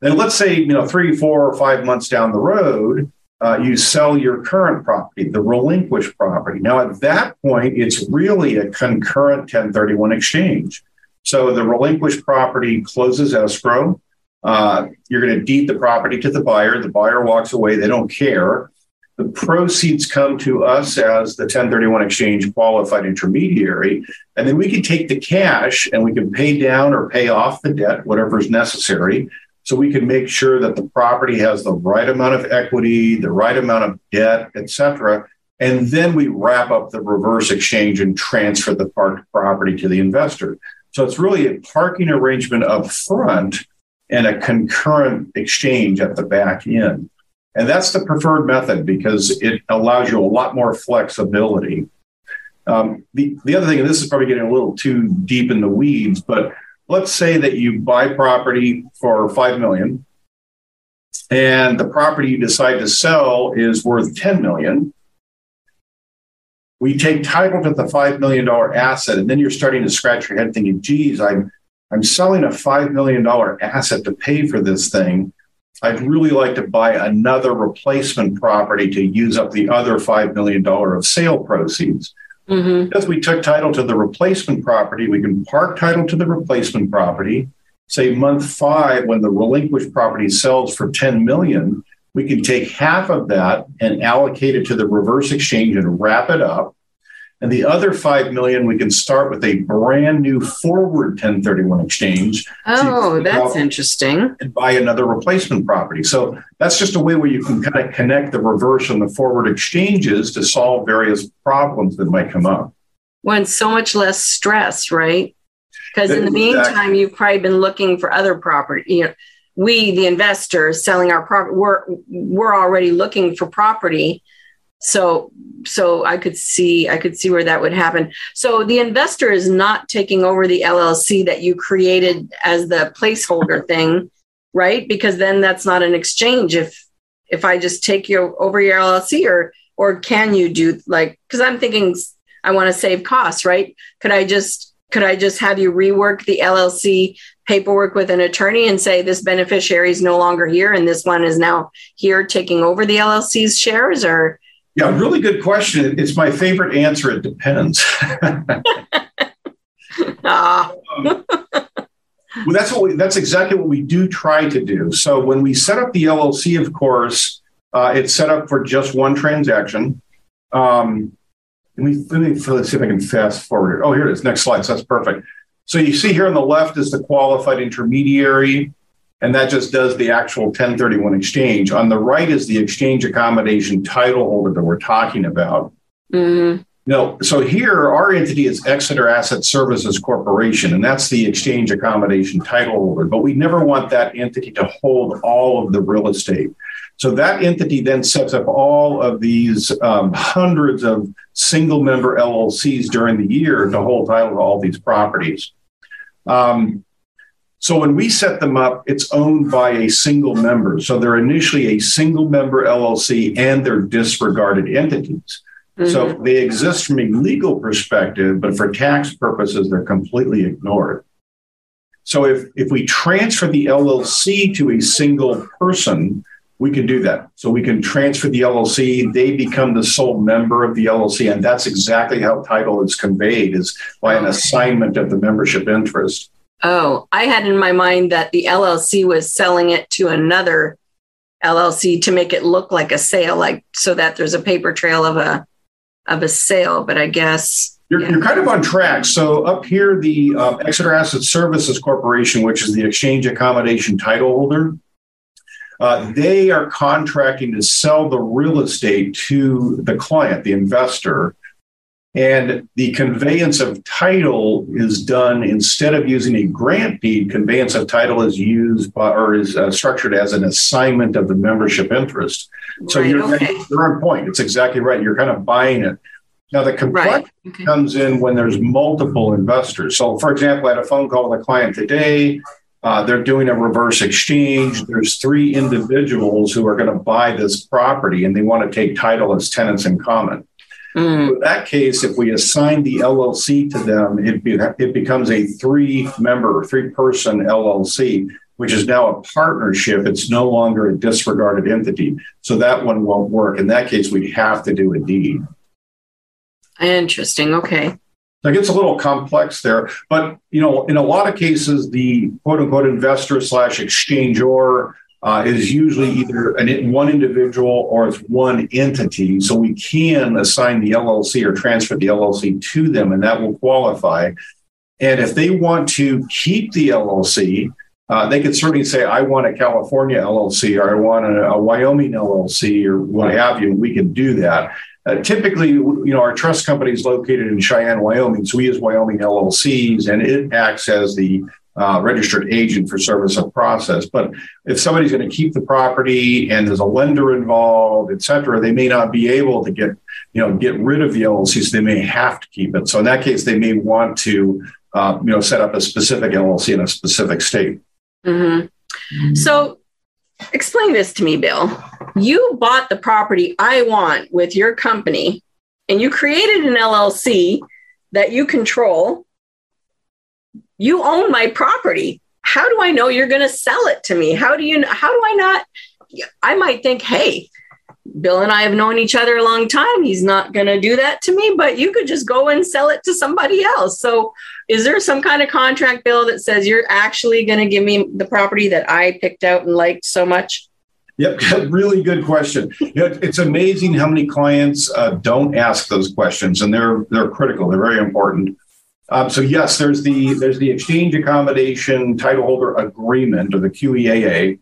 Then let's say you know three, four, or five months down the road, uh, you sell your current property, the relinquished property. Now at that point, it's really a concurrent 1031 exchange. So the relinquished property closes escrow. Uh, you're going to deed the property to the buyer. The buyer walks away. They don't care. The proceeds come to us as the 1031 exchange qualified intermediary. And then we can take the cash and we can pay down or pay off the debt, whatever is necessary. So we can make sure that the property has the right amount of equity, the right amount of debt, et cetera. And then we wrap up the reverse exchange and transfer the parked property to the investor. So it's really a parking arrangement up front and a concurrent exchange at the back end. And that's the preferred method because it allows you a lot more flexibility. Um, the, the other thing, and this is probably getting a little too deep in the weeds, but let's say that you buy property for 5 million and the property you decide to sell is worth 10 million we take title to the $5 million asset, and then you're starting to scratch your head thinking, geez, I'm, I'm selling a $5 million asset to pay for this thing. I'd really like to buy another replacement property to use up the other $5 million of sale proceeds. Mm-hmm. Because we took title to the replacement property, we can park title to the replacement property. Say month five, when the relinquished property sells for 10 million, we can take half of that and allocate it to the reverse exchange and wrap it up. And the other 5 million, we can start with a brand new forward 1031 exchange. Oh, that's interesting. And buy another replacement property. So that's just a way where you can kind of connect the reverse and the forward exchanges to solve various problems that might come up. When so much less stress, right? Because in the meantime, you've probably been looking for other property. You know, we, the investors selling our property, we're, we're already looking for property. So, so I could see, I could see where that would happen. So the investor is not taking over the LLC that you created as the placeholder thing, right? Because then that's not an exchange. If, if I just take you over your LLC or, or can you do like, cause I'm thinking I want to save costs, right? Could I just, could I just have you rework the LLC paperwork with an attorney and say this beneficiary is no longer here and this one is now here taking over the LLC's shares or yeah, really good question. It's my favorite answer. It depends. ah. um, well, that's what we, that's exactly what we do try to do. So when we set up the LLC, of course, uh, it's set up for just one transaction. Um, let me, let me let's see if I can fast forward. It. Oh, here it is. Next slide. So that's perfect. So you see here on the left is the qualified intermediary, and that just does the actual 1031 exchange. On the right is the exchange accommodation title holder that we're talking about. Mm-hmm. No, so here our entity is Exeter Asset Services Corporation, and that's the exchange accommodation title holder. But we never want that entity to hold all of the real estate. So that entity then sets up all of these um, hundreds of single member LLCs during the year to hold title to all these properties. Um, so when we set them up, it's owned by a single member. So they're initially a single member LLC and they're disregarded entities. Mm-hmm. So they exist from a legal perspective, but for tax purposes, they're completely ignored. So if, if we transfer the LLC to a single person, we can do that. So we can transfer the LLC. They become the sole member of the LLC. And that's exactly how title is conveyed is by an assignment of the membership interest. Oh, I had in my mind that the LLC was selling it to another LLC to make it look like a sale, like so that there's a paper trail of a of a sale. But I guess you're, yeah. you're kind of on track. So up here, the uh, Exeter Asset Services Corporation, which is the exchange accommodation title holder, uh, they are contracting to sell the real estate to the client, the investor. And the conveyance of title is done instead of using a grant deed, conveyance of title is used by, or is uh, structured as an assignment of the membership interest. So right, you're, okay. you're on point. It's exactly right. You're kind of buying it. Now, the complexity right. okay. comes in when there's multiple investors. So, for example, I had a phone call with a client today. Uh, they're doing a reverse exchange. There's three individuals who are going to buy this property and they want to take title as tenants in common. Mm. In that case, if we assign the LLC to them, it, be, it becomes a three member, three person LLC, which is now a partnership. It's no longer a disregarded entity. So that one won't work. In that case, we'd have to do a deed. Interesting. Okay. It gets a little complex there, but you know, in a lot of cases, the quote unquote investor slash exchanger uh, is usually either an, one individual or it's one entity. So we can assign the LLC or transfer the LLC to them, and that will qualify. And if they want to keep the LLC, uh, they could certainly say, I want a California LLC or I want a, a Wyoming LLC or what have you. We can do that. Uh, typically, you know, our trust company is located in Cheyenne, Wyoming, so we use Wyoming LLCs, and it acts as the uh, registered agent for service of process. But if somebody's going to keep the property and there's a lender involved, et cetera, they may not be able to get, you know, get rid of the LLC, so they may have to keep it. So in that case, they may want to, uh, you know, set up a specific LLC in a specific state. Mm-hmm. So explain this to me, Bill. You bought the property I want with your company, and you created an LLC that you control. You own my property. How do I know you're going to sell it to me? How do you? How do I not? I might think, hey, Bill and I have known each other a long time. He's not going to do that to me, but you could just go and sell it to somebody else. So, is there some kind of contract bill that says you're actually going to give me the property that I picked out and liked so much? Yep, really good question. You know, it's amazing how many clients uh, don't ask those questions, and they're they're critical. They're very important. Um, so yes, there's the there's the exchange accommodation title holder agreement or the QEAA,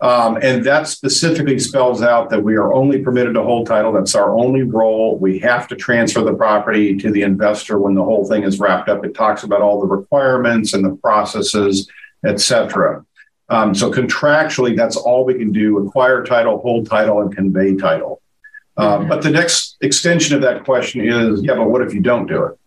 um, and that specifically spells out that we are only permitted to hold title. That's our only role. We have to transfer the property to the investor when the whole thing is wrapped up. It talks about all the requirements and the processes, et cetera. Um, so contractually, that's all we can do: acquire title, hold title, and convey title. Mm-hmm. But the next extension of that question is, yeah, but what if you don't do it?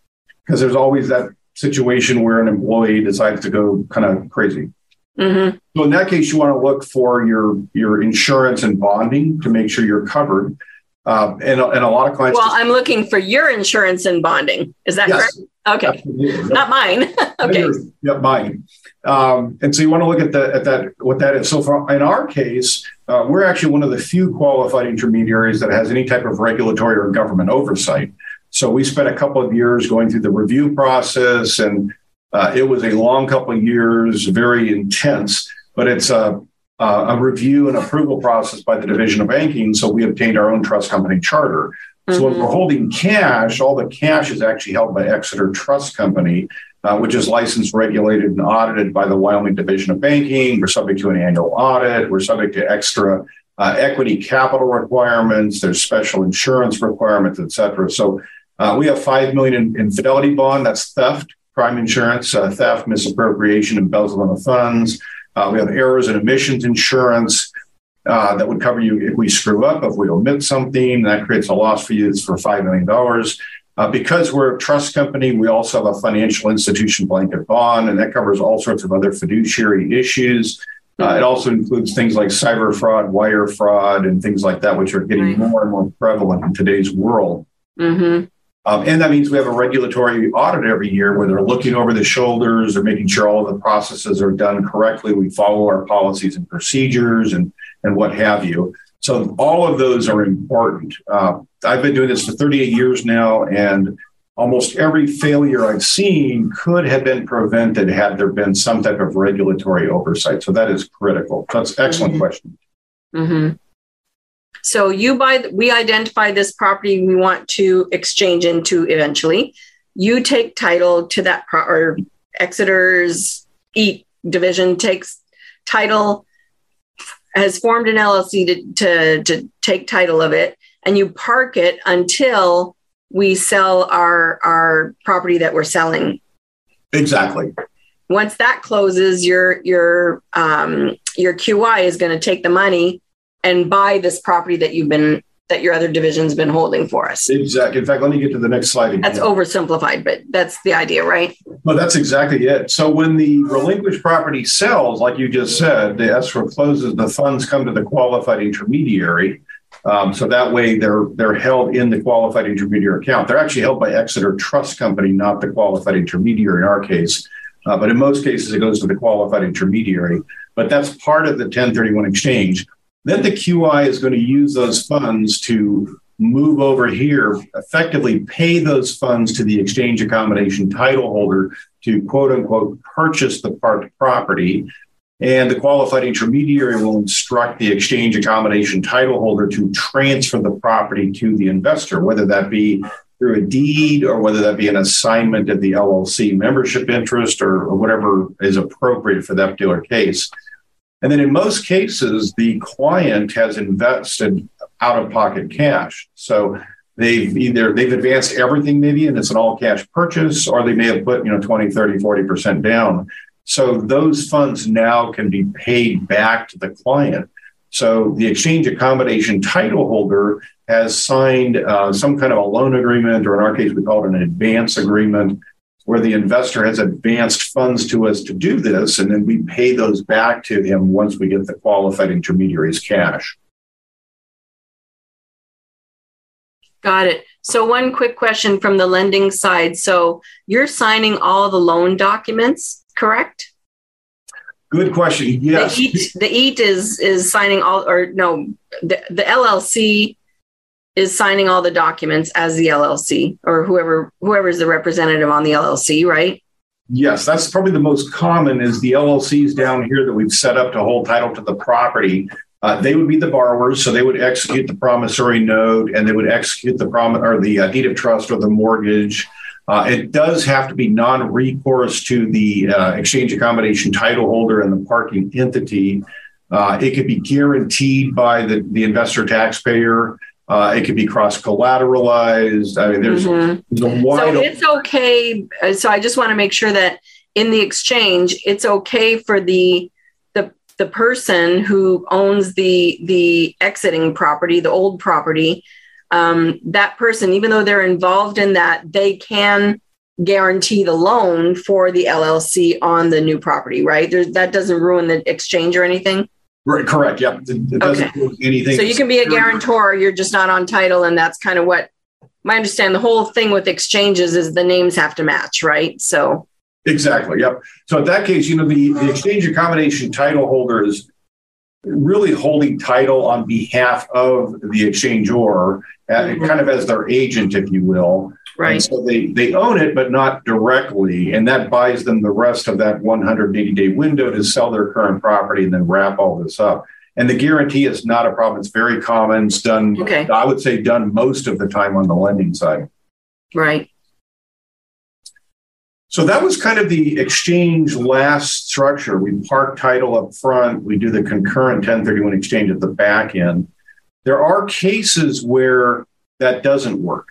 Because there's always that situation where an employee decides to go kind of crazy. Mm-hmm. So in that case, you want to look for your your insurance and bonding to make sure you're covered. Uh, and, and a lot of clients. Well, just, I'm looking for your insurance and bonding. Is that yes, correct? Okay, yep. not mine. okay, yep, mine. Um, and so you want to look at that at that what that is. So for, in our case, uh, we're actually one of the few qualified intermediaries that has any type of regulatory or government oversight. So we spent a couple of years going through the review process and uh, it was a long couple of years, very intense, but it's a, a review and approval process by the Division of Banking. So we obtained our own trust company charter. So mm-hmm. when we're holding cash, all the cash is actually held by Exeter Trust Company, uh, which is licensed, regulated, and audited by the Wyoming Division of Banking. We're subject to an annual audit. We're subject to extra uh, equity capital requirements. There's special insurance requirements, et cetera. So uh, we have five million in, in fidelity bond. That's theft crime insurance, uh, theft, misappropriation, embezzlement of funds. Uh, we have errors and omissions insurance uh, that would cover you if we screw up, if we omit something, that creates a loss for you. It's for $5 million. Uh, because we're a trust company, we also have a financial institution blanket bond, and that covers all sorts of other fiduciary issues. Uh, it also includes things like cyber fraud, wire fraud, and things like that, which are getting right. more and more prevalent in today's world. Mm-hmm. Um, and that means we have a regulatory audit every year where they're looking over the shoulders, they're making sure all of the processes are done correctly. We follow our policies and procedures and, and what have you. So all of those are important. Uh, I've been doing this for 38 years now, and almost every failure I've seen could have been prevented had there been some type of regulatory oversight. So that is critical. That's excellent mm-hmm. question. Mm-hmm. So you buy, we identify this property we want to exchange into eventually. You take title to that, pro- or Exeter's E division takes title, has formed an LLC to, to, to take title of it, and you park it until we sell our our property that we're selling. Exactly. Once that closes, your your um, your QI is going to take the money and buy this property that you've been that your other division's been holding for us. Exactly. In fact, let me get to the next slide. Again. That's oversimplified, but that's the idea, right? No, that's exactly it. So when the relinquished property sells, like you just said, the escrow closes, the funds come to the qualified intermediary. Um, so that way they're they're held in the qualified intermediary account. They're actually held by Exeter Trust Company, not the qualified intermediary in our case. Uh, but in most cases, it goes to the qualified intermediary. But that's part of the 1031 exchange. Then the QI is going to use those funds to move over here, effectively pay those funds to the exchange accommodation title holder to quote unquote purchase the parked property. And the qualified intermediary will instruct the exchange accommodation title holder to transfer the property to the investor, whether that be through a deed or whether that be an assignment of the LLC membership interest or, or whatever is appropriate for that particular case. And then in most cases, the client has invested out of pocket cash. So they've either they've advanced everything maybe and it's an all cash purchase or they may have put, you know, 20, 30, 40% down. So those funds now can be paid back to the client. So the exchange accommodation title holder has signed uh, some kind of a loan agreement, or in our case, we call it an advance agreement where the investor has advanced funds to us to do this, and then we pay those back to him once we get the qualified intermediary's cash. Got it. So, one quick question from the lending side. So, you're signing all the loan documents, correct? Good question. Yes. The EAT, the EAT is is signing all, or no, the, the LLC is signing all the documents as the LLC or whoever whoever is the representative on the LLC, right? Yes, that's probably the most common is the LLCs down here that we've set up to hold title to the property. Uh, they would be the borrowers, so they would execute the promissory note and they would execute the prom or the uh, deed of trust or the mortgage. Uh, it does have to be non-recourse to the uh, exchange accommodation title holder and the parking entity. Uh, it could be guaranteed by the, the investor taxpayer. Uh, it could be cross collateralized. I mean, there's, mm-hmm. there's a wide. So it's okay. Uh, so I just want to make sure that in the exchange, it's okay for the the the person who owns the the exiting property, the old property. Um, that person, even though they're involved in that, they can guarantee the loan for the LLC on the new property, right? There's, that doesn't ruin the exchange or anything. Right, correct. Yep. It, it doesn't okay. do anything. So you can be a guarantor, you're just not on title, and that's kind of what my understand. The whole thing with exchanges is the names have to match, right? So exactly. Yep. So in that case, you know, the, the exchange accommodation title holder is really holding title on behalf of the exchanger, uh, mm-hmm. kind of as their agent, if you will. Right. And so they, they own it, but not directly. And that buys them the rest of that 180 day window to sell their current property and then wrap all this up. And the guarantee is not a problem. It's very common. It's done, okay. I would say, done most of the time on the lending side. Right. So that was kind of the exchange last structure. We park title up front, we do the concurrent 1031 exchange at the back end. There are cases where that doesn't work.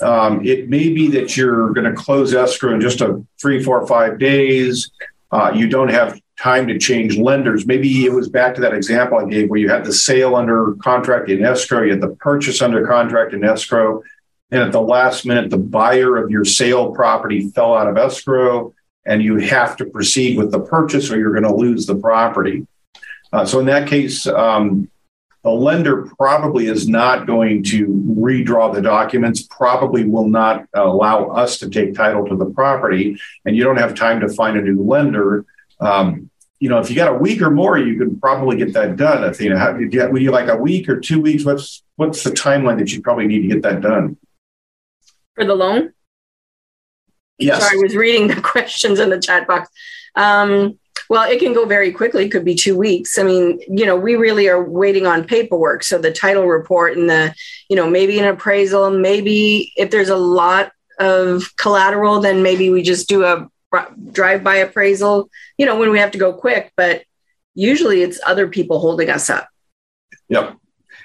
Um, it may be that you're going to close escrow in just a three, four, five days. Uh, you don't have time to change lenders. Maybe it was back to that example I gave where you had the sale under contract in escrow, you had the purchase under contract in escrow, and at the last minute, the buyer of your sale property fell out of escrow, and you have to proceed with the purchase or you're going to lose the property. Uh, so in that case, um, the lender probably is not going to redraw the documents, probably will not allow us to take title to the property, and you don't have time to find a new lender. Um, you know, if you got a week or more, you could probably get that done. You how, you, would you like a week or two weeks? What's what's the timeline that you probably need to get that done for the loan? Yes. Sorry, I was reading the questions in the chat box. Um, well, it can go very quickly. It could be two weeks. I mean, you know, we really are waiting on paperwork. So the title report and the, you know, maybe an appraisal, maybe if there's a lot of collateral, then maybe we just do a drive by appraisal, you know, when we have to go quick. But usually it's other people holding us up. Yep.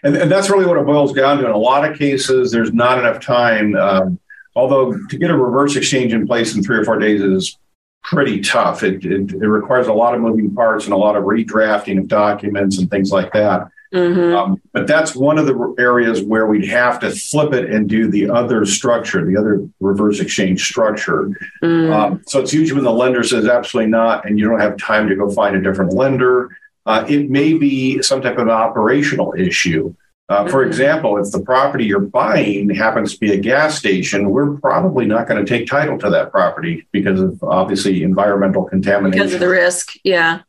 And, and that's really what it boils down to. In a lot of cases, there's not enough time. Um, although to get a reverse exchange in place in three or four days is pretty tough. It, it, it, requires a lot of moving parts and a lot of redrafting of documents and things like that. Mm-hmm. Um, but that's one of the areas where we'd have to flip it and do the other structure, the other reverse exchange structure. Mm. Um, so it's usually when the lender says absolutely not, and you don't have time to go find a different lender. Uh, it may be some type of operational issue. Uh, for example, if the property you're buying happens to be a gas station, we're probably not going to take title to that property because of obviously environmental contamination. Because of the risk, yeah.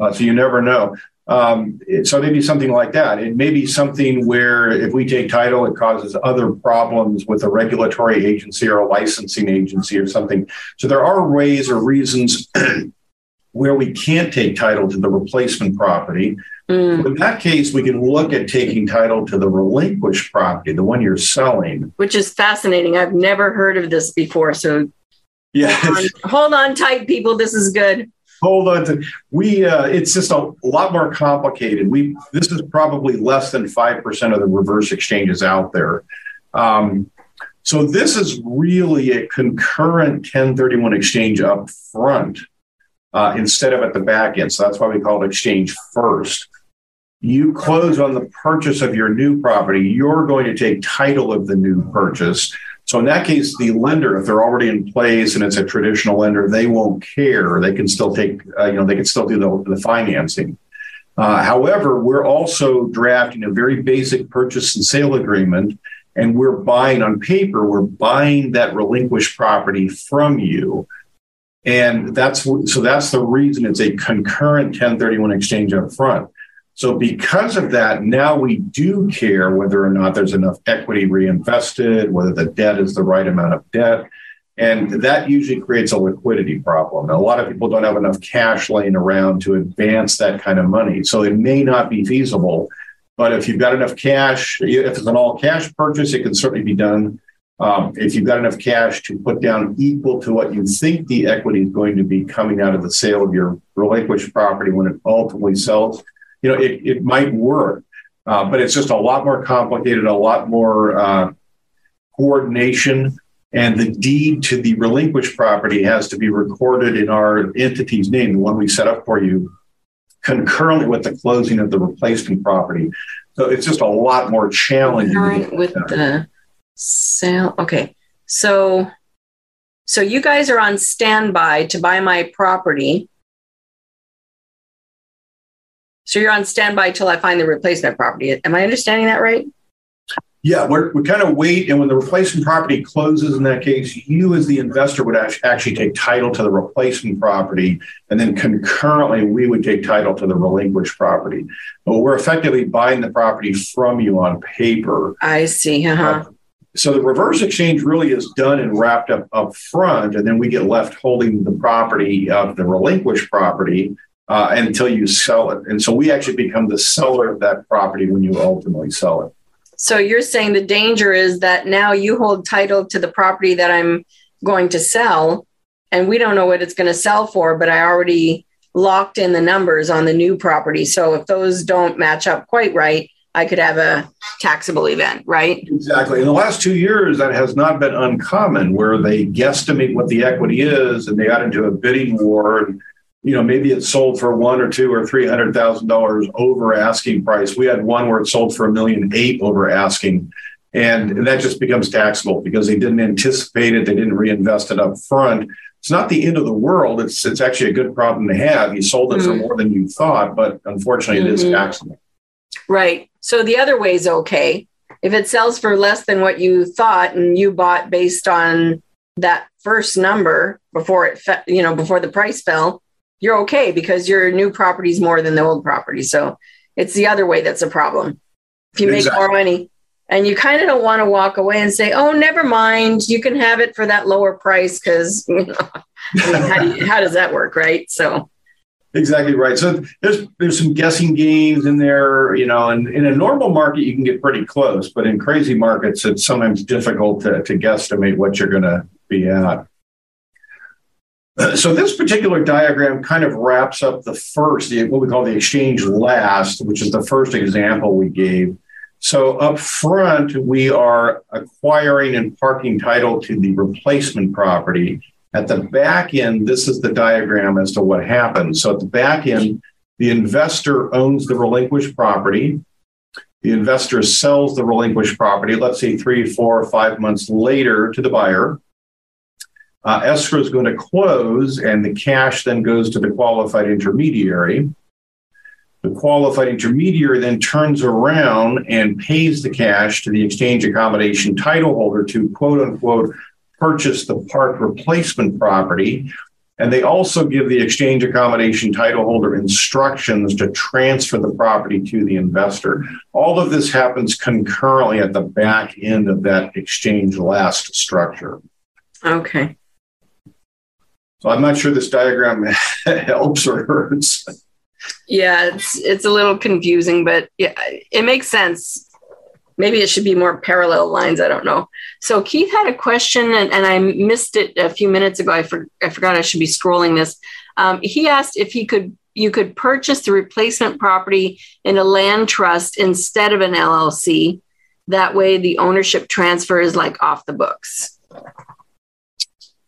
Uh, so you never know. Um, so maybe something like that. It may be something where if we take title, it causes other problems with a regulatory agency or a licensing agency or something. So there are ways or reasons where we can't take title to the replacement property. Mm. In that case, we can look at taking title to the relinquished property, the one you're selling. Which is fascinating. I've never heard of this before. So yeah. hold, on, hold on tight, people. This is good hold on to we uh, it's just a lot more complicated we this is probably less than 5% of the reverse exchanges out there um, so this is really a concurrent 1031 exchange up front uh, instead of at the back end so that's why we call it exchange first you close on the purchase of your new property you're going to take title of the new purchase so in that case, the lender, if they're already in place and it's a traditional lender, they won't care. They can still take, uh, you know, they can still do the, the financing. Uh, however, we're also drafting a very basic purchase and sale agreement, and we're buying on paper. We're buying that relinquished property from you, and that's so that's the reason it's a concurrent 1031 exchange up front. So, because of that, now we do care whether or not there's enough equity reinvested, whether the debt is the right amount of debt. And that usually creates a liquidity problem. a lot of people don't have enough cash laying around to advance that kind of money. So, it may not be feasible. But if you've got enough cash, if it's an all cash purchase, it can certainly be done. Um, if you've got enough cash to put down equal to what you think the equity is going to be coming out of the sale of your relinquished property when it ultimately sells, you know, it, it might work, uh, but it's just a lot more complicated, a lot more uh, coordination. And the deed to the relinquished property has to be recorded in our entity's name, the one we set up for you, concurrently with the closing of the replacement property. So it's just a lot more challenging. Right, with the sale. Okay. So so you guys are on standby to buy my property so you're on standby till I find the replacement property. Am I understanding that right? Yeah, we're, we kind of wait, and when the replacement property closes, in that case, you as the investor would actually take title to the replacement property, and then concurrently, we would take title to the relinquished property. But we're effectively buying the property from you on paper. I see. Uh-huh. Uh, so the reverse exchange really is done and wrapped up up front, and then we get left holding the property of the relinquished property uh, until you sell it. And so we actually become the seller of that property when you ultimately sell it. So you're saying the danger is that now you hold title to the property that I'm going to sell, and we don't know what it's going to sell for, but I already locked in the numbers on the new property. So if those don't match up quite right, I could have a taxable event, right? Exactly. In the last two years, that has not been uncommon where they guesstimate what the equity is and they got into a bidding war. And you know, maybe it sold for one or two or three hundred thousand dollars over asking price. We had one where it sold for a million eight over asking. And that just becomes taxable because they didn't anticipate it, they didn't reinvest it up front. It's not the end of the world. It's it's actually a good problem to have. You sold it mm-hmm. for more than you thought, but unfortunately mm-hmm. it is mm-hmm. taxable. Right. So the other way is okay. If it sells for less than what you thought and you bought based on that first number before it, fe- you know, before the price fell, you're okay because your new property is more than the old property. So it's the other way that's a problem. If you exactly. make more money and you kind of don't want to walk away and say, oh, never mind, you can have it for that lower price because you know, I mean, how, do you, how does that work, right? So exactly right. So there's there's some guessing games in there, you know, and in a normal market you can get pretty close, but in crazy markets it's sometimes difficult to, to guesstimate what you're going to be at. Uh, so this particular diagram kind of wraps up the first, what we call the exchange last, which is the first example we gave. So up front, we are acquiring and parking title to the replacement property. At the back end, this is the diagram as to what happens. So at the back end, the investor owns the relinquished property. The investor sells the relinquished property, let's say three, four, five months later to the buyer. Uh, escrow is going to close, and the cash then goes to the qualified intermediary. The qualified intermediary then turns around and pays the cash to the exchange accommodation title holder to quote unquote purchase the park replacement property. And they also give the exchange accommodation title holder instructions to transfer the property to the investor. All of this happens concurrently at the back end of that exchange last structure. Okay. So I'm not sure this diagram helps or hurts. Yeah, it's it's a little confusing, but yeah, it makes sense. Maybe it should be more parallel lines. I don't know. So Keith had a question, and, and I missed it a few minutes ago. I, for, I forgot I should be scrolling this. Um, he asked if he could you could purchase the replacement property in a land trust instead of an LLC. That way, the ownership transfer is like off the books.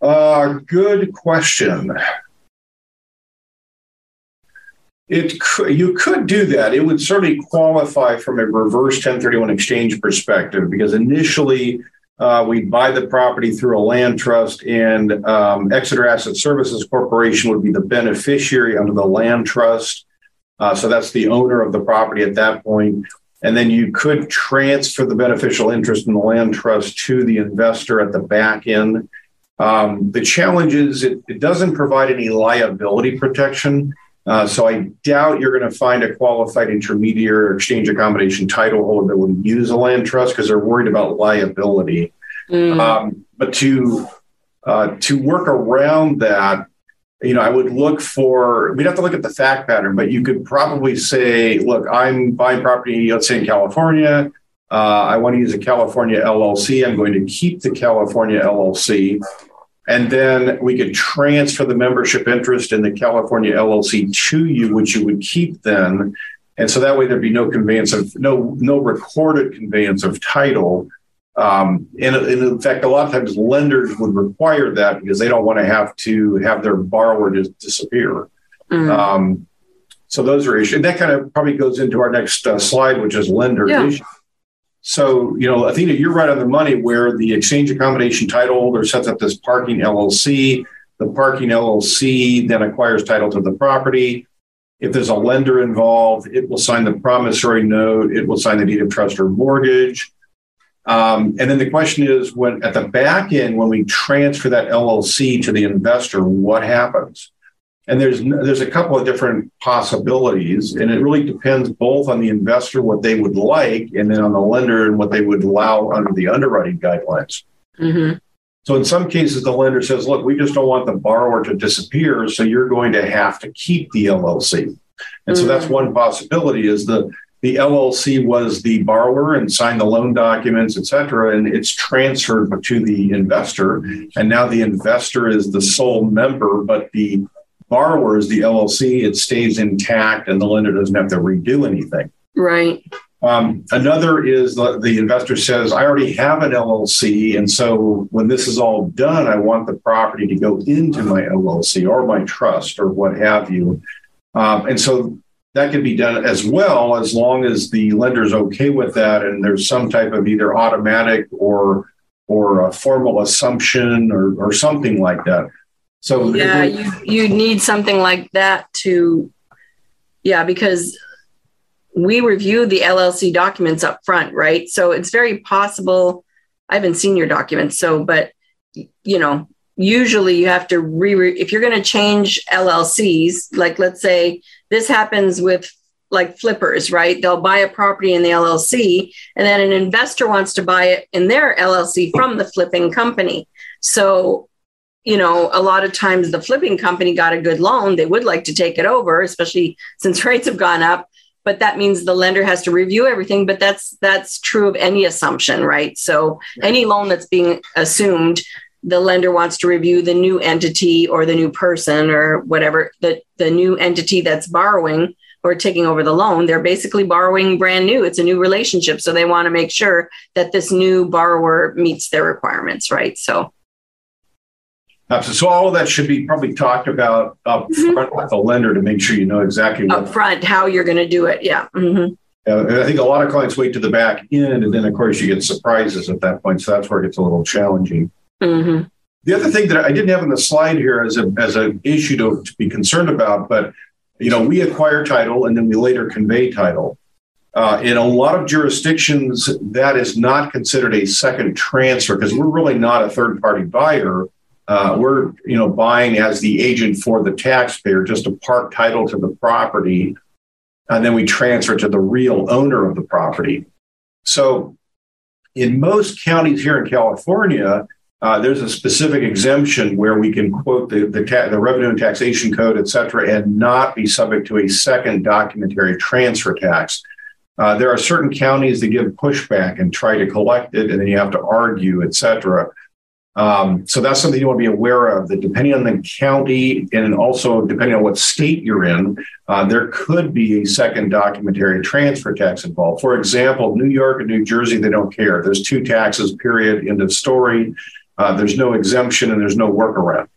Uh, good question. It you could do that. It would certainly qualify from a reverse 1031 exchange perspective because initially uh, we buy the property through a land trust, and um, Exeter Asset Services Corporation would be the beneficiary under the land trust. Uh, so that's the owner of the property at that point. And then you could transfer the beneficial interest in the land trust to the investor at the back end. Um, the challenge is it, it, doesn't provide any liability protection. Uh, so I doubt you're going to find a qualified intermediary or exchange accommodation title holder that would use a land trust because they're worried about liability. Mm. Um, but to uh, to work around that, you know, I would look for. We'd have to look at the fact pattern, but you could probably say, "Look, I'm buying property, let's say in California. Uh, I want to use a California LLC. I'm going to keep the California LLC." And then we could transfer the membership interest in the California LLC to you, which you would keep then. And so that way there'd be no conveyance of no no recorded conveyance of title. Um, and, and, in fact, a lot of times lenders would require that because they don't want to have to have their borrower just disappear. Mm. Um, so those are issues. And that kind of probably goes into our next uh, slide, which is lender yeah. issues. So, you know, Athena, you're right on the money where the exchange accommodation title holder sets up this parking LLC. The parking LLC then acquires title to the property. If there's a lender involved, it will sign the promissory note, it will sign the deed of trust or mortgage. Um, and then the question is when at the back end, when we transfer that LLC to the investor, what happens? And there's there's a couple of different possibilities, and it really depends both on the investor what they would like, and then on the lender and what they would allow under the underwriting guidelines. Mm-hmm. So in some cases, the lender says, "Look, we just don't want the borrower to disappear, so you're going to have to keep the LLC." And mm-hmm. so that's mm-hmm. one possibility: is the the LLC was the borrower and signed the loan documents, et cetera, and it's transferred to the investor. And now the investor is the sole member, but the borrower is the LLC, it stays intact and the lender doesn't have to redo anything. Right. Um, another is the, the, investor says, I already have an LLC. And so when this is all done, I want the property to go into my LLC or my trust or what have you. Um, and so that can be done as well as long as the lender is okay with that and there's some type of either automatic or or a formal assumption or, or something like that. So yeah, you you need something like that to yeah, because we review the LLC documents up front, right? So it's very possible I haven't seen your documents, so but you know, usually you have to re if you're going to change LLCs, like let's say this happens with like flippers, right? They'll buy a property in the LLC and then an investor wants to buy it in their LLC from the flipping company. So you know, a lot of times the flipping company got a good loan. They would like to take it over, especially since rates have gone up. But that means the lender has to review everything. But that's that's true of any assumption, right? So any loan that's being assumed, the lender wants to review the new entity or the new person or whatever the the new entity that's borrowing or taking over the loan. They're basically borrowing brand new. It's a new relationship, so they want to make sure that this new borrower meets their requirements, right? So so, so, all of that should be probably talked about up mm-hmm. front with the lender to make sure you know exactly what up front how you're going to do it. Yeah. Mm-hmm. Uh, I think a lot of clients wait to the back end, and then of course you get surprises at that point. So that's where it gets a little challenging. Mm-hmm. The other thing that I didn't have on the slide here as a as an issue to, to be concerned about, but you know, we acquire title and then we later convey title. Uh, in a lot of jurisdictions, that is not considered a second transfer because we're really not a third party buyer. Uh, we're you know buying as the agent for the taxpayer just a park title to the property, and then we transfer to the real owner of the property. So, in most counties here in California, uh, there's a specific exemption where we can quote the the, ta- the, revenue and taxation code, et cetera, and not be subject to a second documentary transfer tax. Uh, there are certain counties that give pushback and try to collect it, and then you have to argue, et cetera. Um, so that's something you want to be aware of. That depending on the county and also depending on what state you're in, uh, there could be a second documentary transfer tax involved. For example, New York and New Jersey, they don't care. There's two taxes. Period. End of story. Uh, there's no exemption and there's no workaround.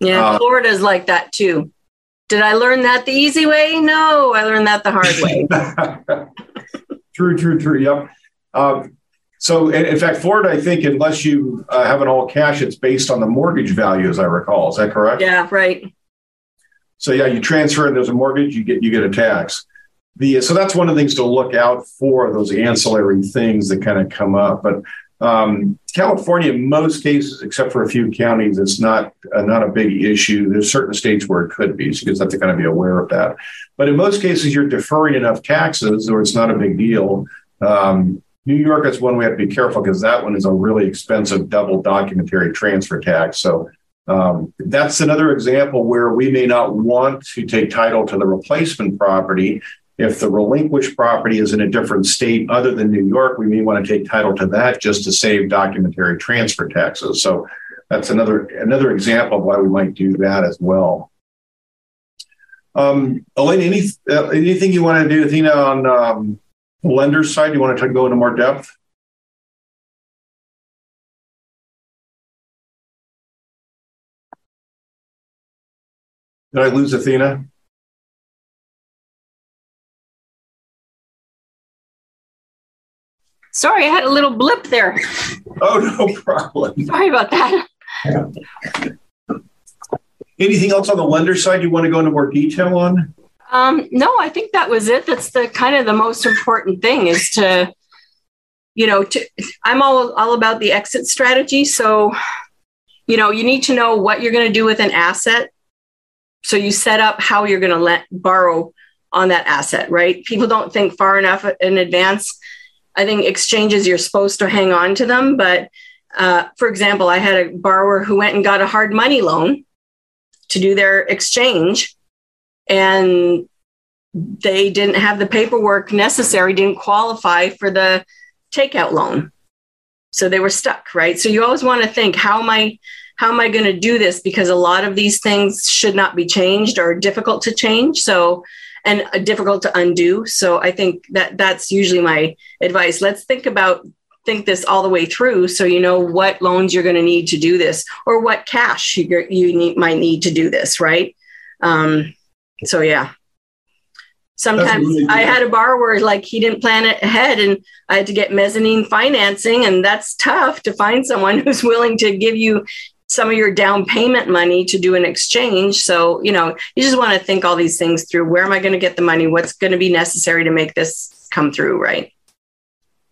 Yeah, uh, Florida's like that too. Did I learn that the easy way? No, I learned that the hard way. true, true, true. Yep. Um, so, in, in, fact, Florida, I think, unless you uh, have an all cash, it's based on the mortgage value, as I recall. Is that correct? Yeah, right. So, yeah, you transfer and there's a mortgage, you get you get a tax. The so that's one of the things to look out for those ancillary things that kind of come up. But um, California, in most cases, except for a few counties, it's not uh, not a big issue. There's certain states where it could be, so you just have to kind of be aware of that. But in most cases, you're deferring enough taxes, or it's not a big deal. Um, New York is one we have to be careful because that one is a really expensive double documentary transfer tax. So um, that's another example where we may not want to take title to the replacement property if the relinquished property is in a different state other than New York, we may want to take title to that just to save documentary transfer taxes. So that's another another example of why we might do that as well. Um, Elaine, any, uh, anything you want to do, Athena, on um, lender's side? You want to go into more depth? Did I lose Athena? Sorry, I had a little blip there. Oh, no problem. Sorry about that. Anything else on the lender side you want to go into more detail on? Um, no, I think that was it. That's the kind of the most important thing is to, you know, to, I'm all all about the exit strategy. So, you know, you need to know what you're going to do with an asset. So you set up how you're going to let borrow on that asset, right? People don't think far enough in advance I think exchanges you're supposed to hang on to them. But uh, for example, I had a borrower who went and got a hard money loan to do their exchange, and they didn't have the paperwork necessary, didn't qualify for the takeout loan. So they were stuck, right? So you always want to think, how am I how am I going to do this? Because a lot of these things should not be changed or difficult to change. So and difficult to undo. So I think that that's usually my advice. Let's think about think this all the way through so you know what loans you're going to need to do this or what cash you, you need, might need to do this right um, so yeah sometimes really i had a borrower like he didn't plan it ahead and i had to get mezzanine financing and that's tough to find someone who's willing to give you some of your down payment money to do an exchange. So, you know, you just want to think all these things through. Where am I going to get the money? What's going to be necessary to make this come through, right?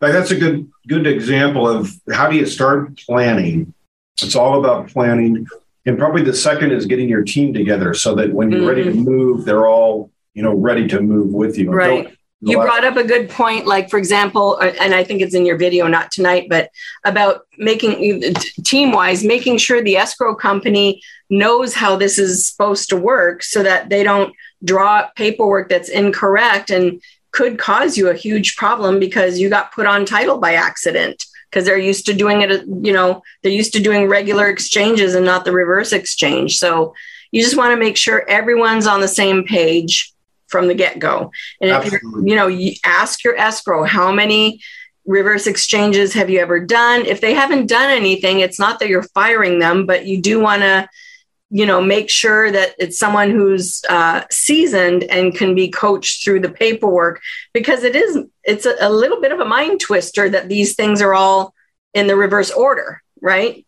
That's a good good example of how do you start planning. It's all about planning. And probably the second is getting your team together so that when you're mm-hmm. ready to mm-hmm. move, they're all, you know, ready to move with you. Right you brought up a good point like for example uh, and i think it's in your video not tonight but about making team wise making sure the escrow company knows how this is supposed to work so that they don't draw paperwork that's incorrect and could cause you a huge problem because you got put on title by accident because they're used to doing it you know they're used to doing regular exchanges and not the reverse exchange so you just want to make sure everyone's on the same page from the get go. And if you you know, you ask your escrow how many reverse exchanges have you ever done? If they haven't done anything, it's not that you're firing them, but you do want to you know make sure that it's someone who's uh, seasoned and can be coached through the paperwork because it is it's a, a little bit of a mind twister that these things are all in the reverse order right?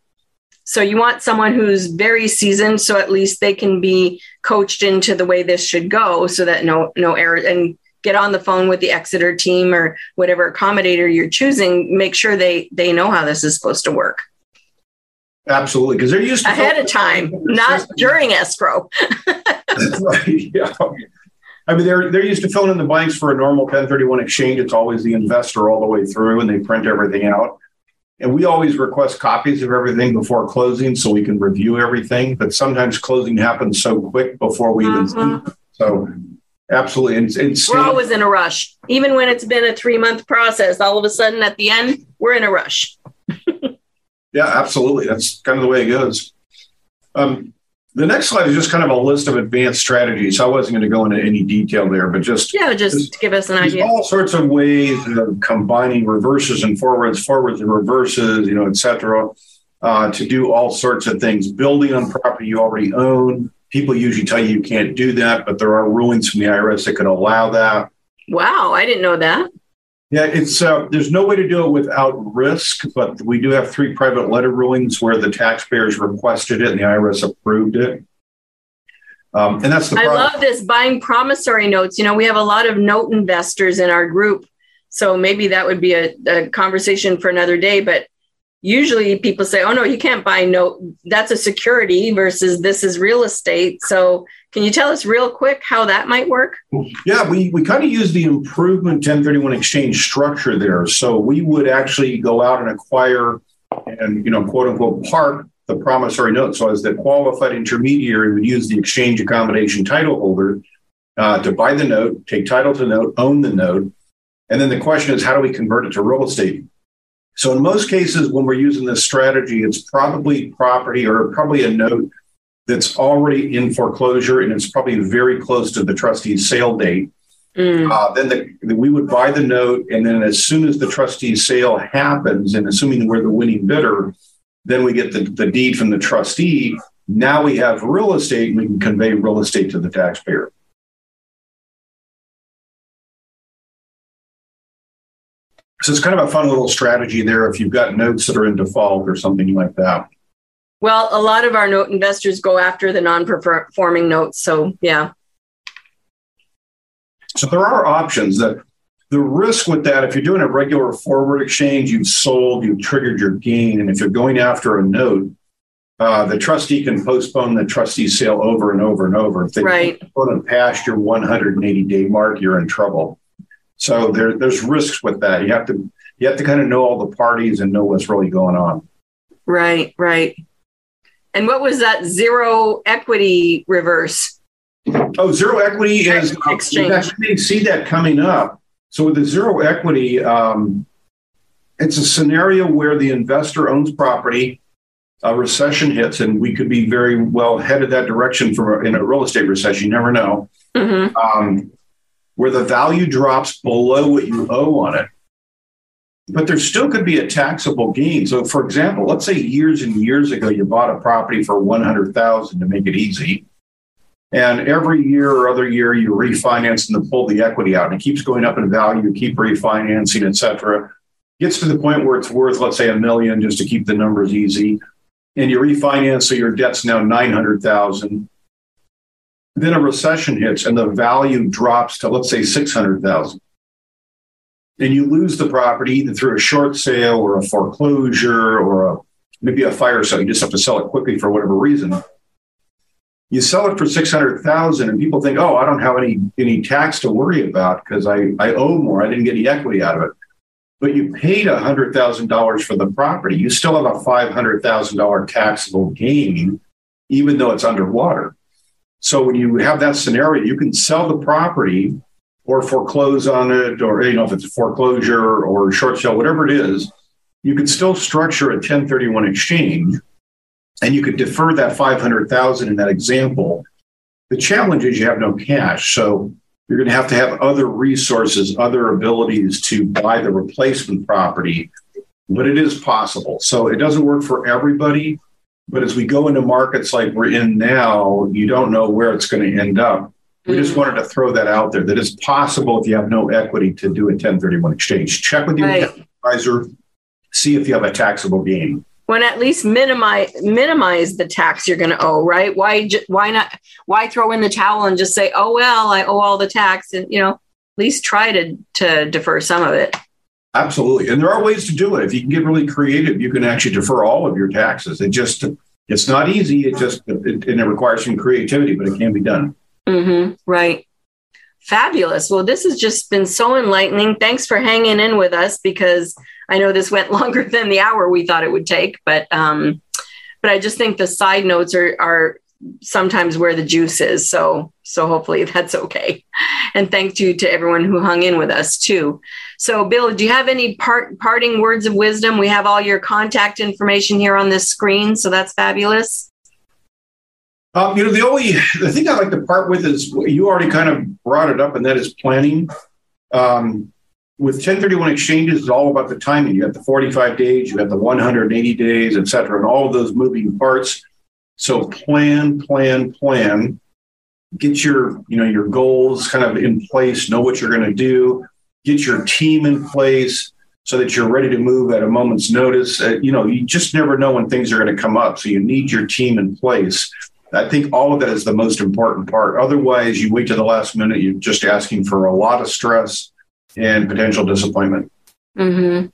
So you want someone who's very seasoned so at least they can be coached into the way this should go so that no no error and get on the phone with the exeter team or whatever accommodator you're choosing make sure they they know how this is supposed to work Absolutely, because they're used to ahead of time, not during escrow. right. Yeah. I mean, they're they're used to filling in the blanks for a normal 1031 exchange. It's always the investor all the way through, and they print everything out. And we always request copies of everything before closing so we can review everything. But sometimes closing happens so quick before we even mm-hmm. So absolutely, and, and we're always in a rush. Even when it's been a three month process, all of a sudden at the end, we're in a rush. Yeah, absolutely. That's kind of the way it goes. Um, the next slide is just kind of a list of advanced strategies. I wasn't going to go into any detail there, but just yeah, just, just give us an idea. All sorts of ways of combining reverses and forwards, forwards and reverses, you know, et cetera, uh, to do all sorts of things. Building on property you already own. People usually tell you you can't do that, but there are rulings from the IRS that can allow that. Wow, I didn't know that. Yeah, it's uh, there's no way to do it without risk, but we do have three private letter rulings where the taxpayers requested it and the IRS approved it. Um, and that's the. I love this buying promissory notes. You know, we have a lot of note investors in our group, so maybe that would be a, a conversation for another day. But usually, people say, "Oh no, you can't buy note. That's a security versus this is real estate." So can you tell us real quick how that might work? Yeah, we, we kind of use the improvement 1031 exchange structure there. So we would actually go out and acquire and, you know, quote unquote, park the promissory note. So as the qualified intermediary would use the exchange accommodation title holder uh, to buy the note, take title to the note, own the note. And then the question is, how do we convert it to real estate? So in most cases, when we're using this strategy, it's probably property or probably a note that's already in foreclosure and it's probably very close to the trustee's sale date. Mm. Uh, then the, we would buy the note, and then as soon as the trustee's sale happens, and assuming we're the winning bidder, then we get the, the deed from the trustee. Now we have real estate, and we can convey real estate to the taxpayer. So it's kind of a fun little strategy there if you've got notes that are in default or something like that. Well, a lot of our note investors go after the non-performing notes. So yeah. So there are options that the risk with that, if you're doing a regular forward exchange, you've sold, you've triggered your gain. And if you're going after a note, uh, the trustee can postpone the trustee sale over and over and over. If they right. postpone past your 180 day mark, you're in trouble. So there, there's risks with that. You have to you have to kind of know all the parties and know what's really going on. Right, right. And what was that zero equity reverse? Oh, zero equity is exchange. You see that coming up. So with the zero equity, um, it's a scenario where the investor owns property, a recession hits, and we could be very well headed that direction from in a real estate recession. You never know. Mm-hmm. Um, where the value drops below what you owe on it but there still could be a taxable gain. So, for example, let's say years and years ago you bought a property for one hundred thousand to make it easy, and every year or other year you refinance and pull the equity out, and it keeps going up in value. Keep refinancing, et cetera. Gets to the point where it's worth, let's say, a million just to keep the numbers easy, and you refinance, so your debt's now nine hundred thousand. Then a recession hits, and the value drops to let's say six hundred thousand and you lose the property either through a short sale or a foreclosure or a, maybe a fire sale. You just have to sell it quickly for whatever reason. You sell it for six hundred thousand, and people think, "Oh, I don't have any any tax to worry about because I I owe more. I didn't get any equity out of it." But you paid hundred thousand dollars for the property. You still have a five hundred thousand dollar taxable gain, even though it's underwater. So when you have that scenario, you can sell the property or foreclose on it, or you know, if it's a foreclosure or short sale, whatever it is, you could still structure a 1031 exchange and you could defer that 500,000 in that example. The challenge is you have no cash. So you're going to have to have other resources, other abilities to buy the replacement property, but it is possible. So it doesn't work for everybody. But as we go into markets like we're in now, you don't know where it's going to end up. We just mm. wanted to throw that out there that it's possible if you have no equity to do a 1031 exchange. Check with your Right. advisor, see if you have a taxable gain. when at least minimize minimize the tax you're going to owe, right? Why why not why throw in the towel and just say, "Oh well, I owe all the tax," and you know, at least try to to defer some of it. Absolutely. And there are ways to do it. If you can get really creative, you can actually defer all of your taxes. It just, it's not easy. It just, it, and it requires some creativity, but it can be done. Mm-hmm. Right. Fabulous. Well, this has just been so enlightening. Thanks for hanging in with us because I know this went longer than the hour we thought it would take, but um, but I just think the side notes are are sometimes where the juice is. So so hopefully that's okay. And thank you to everyone who hung in with us too. So Bill, do you have any part parting words of wisdom? We have all your contact information here on this screen, so that's fabulous. Um, you know, the only, the thing I like to part with is you already kind of brought it up, and that is planning. Um, with 1031 exchanges, it's all about the timing. You have the 45 days, you have the 180 days, et cetera, and all of those moving parts. So plan, plan, plan. Get your, you know, your goals kind of in place. Know what you're going to do. Get your team in place so that you're ready to move at a moment's notice. Uh, you know, you just never know when things are going to come up. So you need your team in place. I think all of that is the most important part. Otherwise, you wait to the last minute. You're just asking for a lot of stress and potential disappointment. Mm-hmm.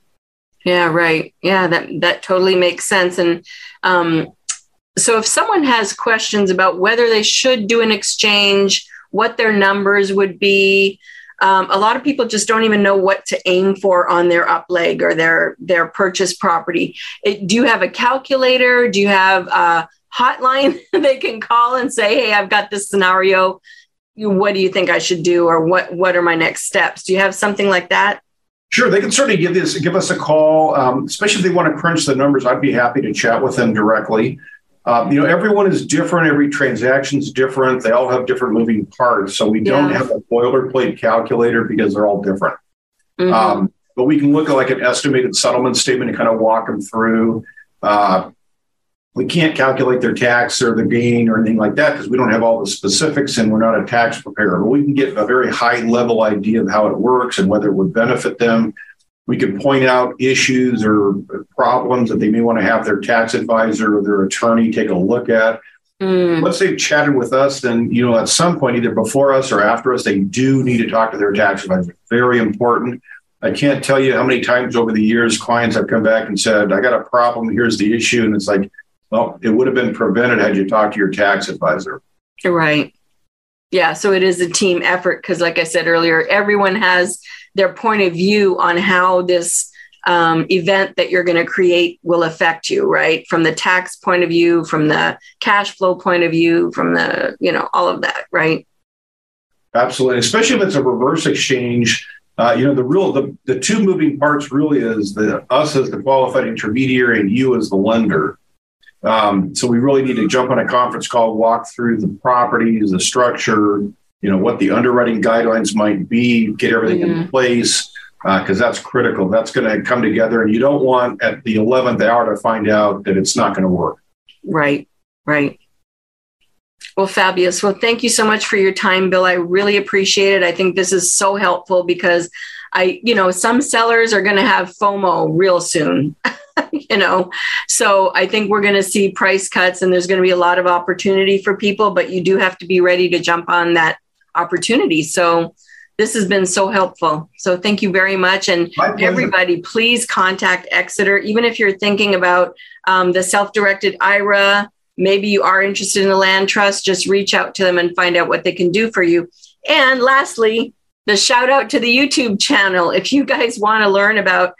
Yeah, right. Yeah, that that totally makes sense. And um, so, if someone has questions about whether they should do an exchange, what their numbers would be, um, a lot of people just don't even know what to aim for on their up leg or their their purchase property. It, do you have a calculator? Do you have a hotline they can call and say, "Hey, I've got this scenario. What do you think I should do, or what what are my next steps?" Do you have something like that? Sure, they can certainly give this give us a call, um, especially if they want to crunch the numbers. I'd be happy to chat with them directly. Um, you know, everyone is different. Every transaction is different. They all have different moving parts. So we don't have a boilerplate calculator because they're all different. Mhm. Um, but we can look at like an estimated settlement statement and kind of walk them through. Uh, we can't calculate their tax or their gain or anything like that because we don't have all the specifics and we're not a tax preparer. But we can get a very high level idea of how it works and whether it would benefit them. We can point out issues or problems that they may want to have their tax advisor or their attorney take a look at Mm. once they've chatted with us, then you know at some point, either before us or after us, they do need to talk to their tax advisor. Very important. I can't tell you how many times over the years clients have come back and said, "I got a problem. Here's the issue," and it's like, well, it would have been prevented had you talked to your tax advisor. Right. Yeah. So it is a team effort because, like I said earlier, everyone has their point of view on how this um, event that you're going to create will affect you, right? From the tax point of view, from the cash flow point of view, from the, you know, all of that, right? Absolutely, especially if it's a reverse exchange. Uh, you know, the real the, the two moving parts really is the us as the qualified intermediary and you as the lender. Um, so we really need to jump on a conference call, walk through the properties, the structure, you know, what the underwriting guidelines might be, get everything in place because that's critical. That's going to come together, and you don't want at the eleventh hour to find out that it's not going to work. Right. Right. Well, fabulous. Well, thank you so much for your time, Bill. I really appreciate it. I think this is so helpful because I, you know, some sellers are going to have FOMO real soon, you know. So I think we're going to see price cuts and there's going to be a lot of opportunity for people, but you do have to be ready to jump on that opportunity. So this has been so helpful. So thank you very much. And everybody, please contact Exeter, even if you're thinking about um, the self directed IRA. Maybe you are interested in the land trust, just reach out to them and find out what they can do for you. And lastly, the shout out to the YouTube channel. If you guys want to learn about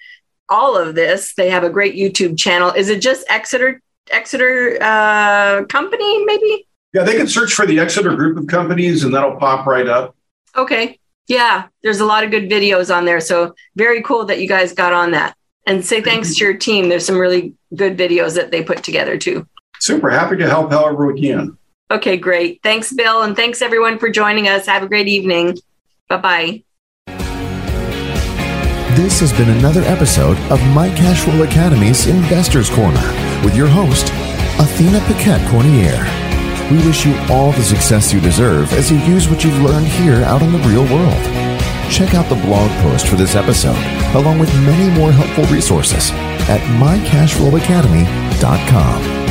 all of this, they have a great YouTube channel. Is it just Exeter Exeter uh, company? Maybe. Yeah, they can search for the Exeter group of companies, and that'll pop right up. Okay. Yeah, there's a lot of good videos on there. So very cool that you guys got on that. And say thanks to your team. There's some really good videos that they put together too. Super happy to help however we can. Okay, great. Thanks, Bill. And thanks everyone for joining us. Have a great evening. Bye bye. This has been another episode of My Cashflow Academy's Investors Corner with your host, Athena Paquette Cormier. We wish you all the success you deserve as you use what you've learned here out in the real world. Check out the blog post for this episode, along with many more helpful resources at mycashflowacademy.com.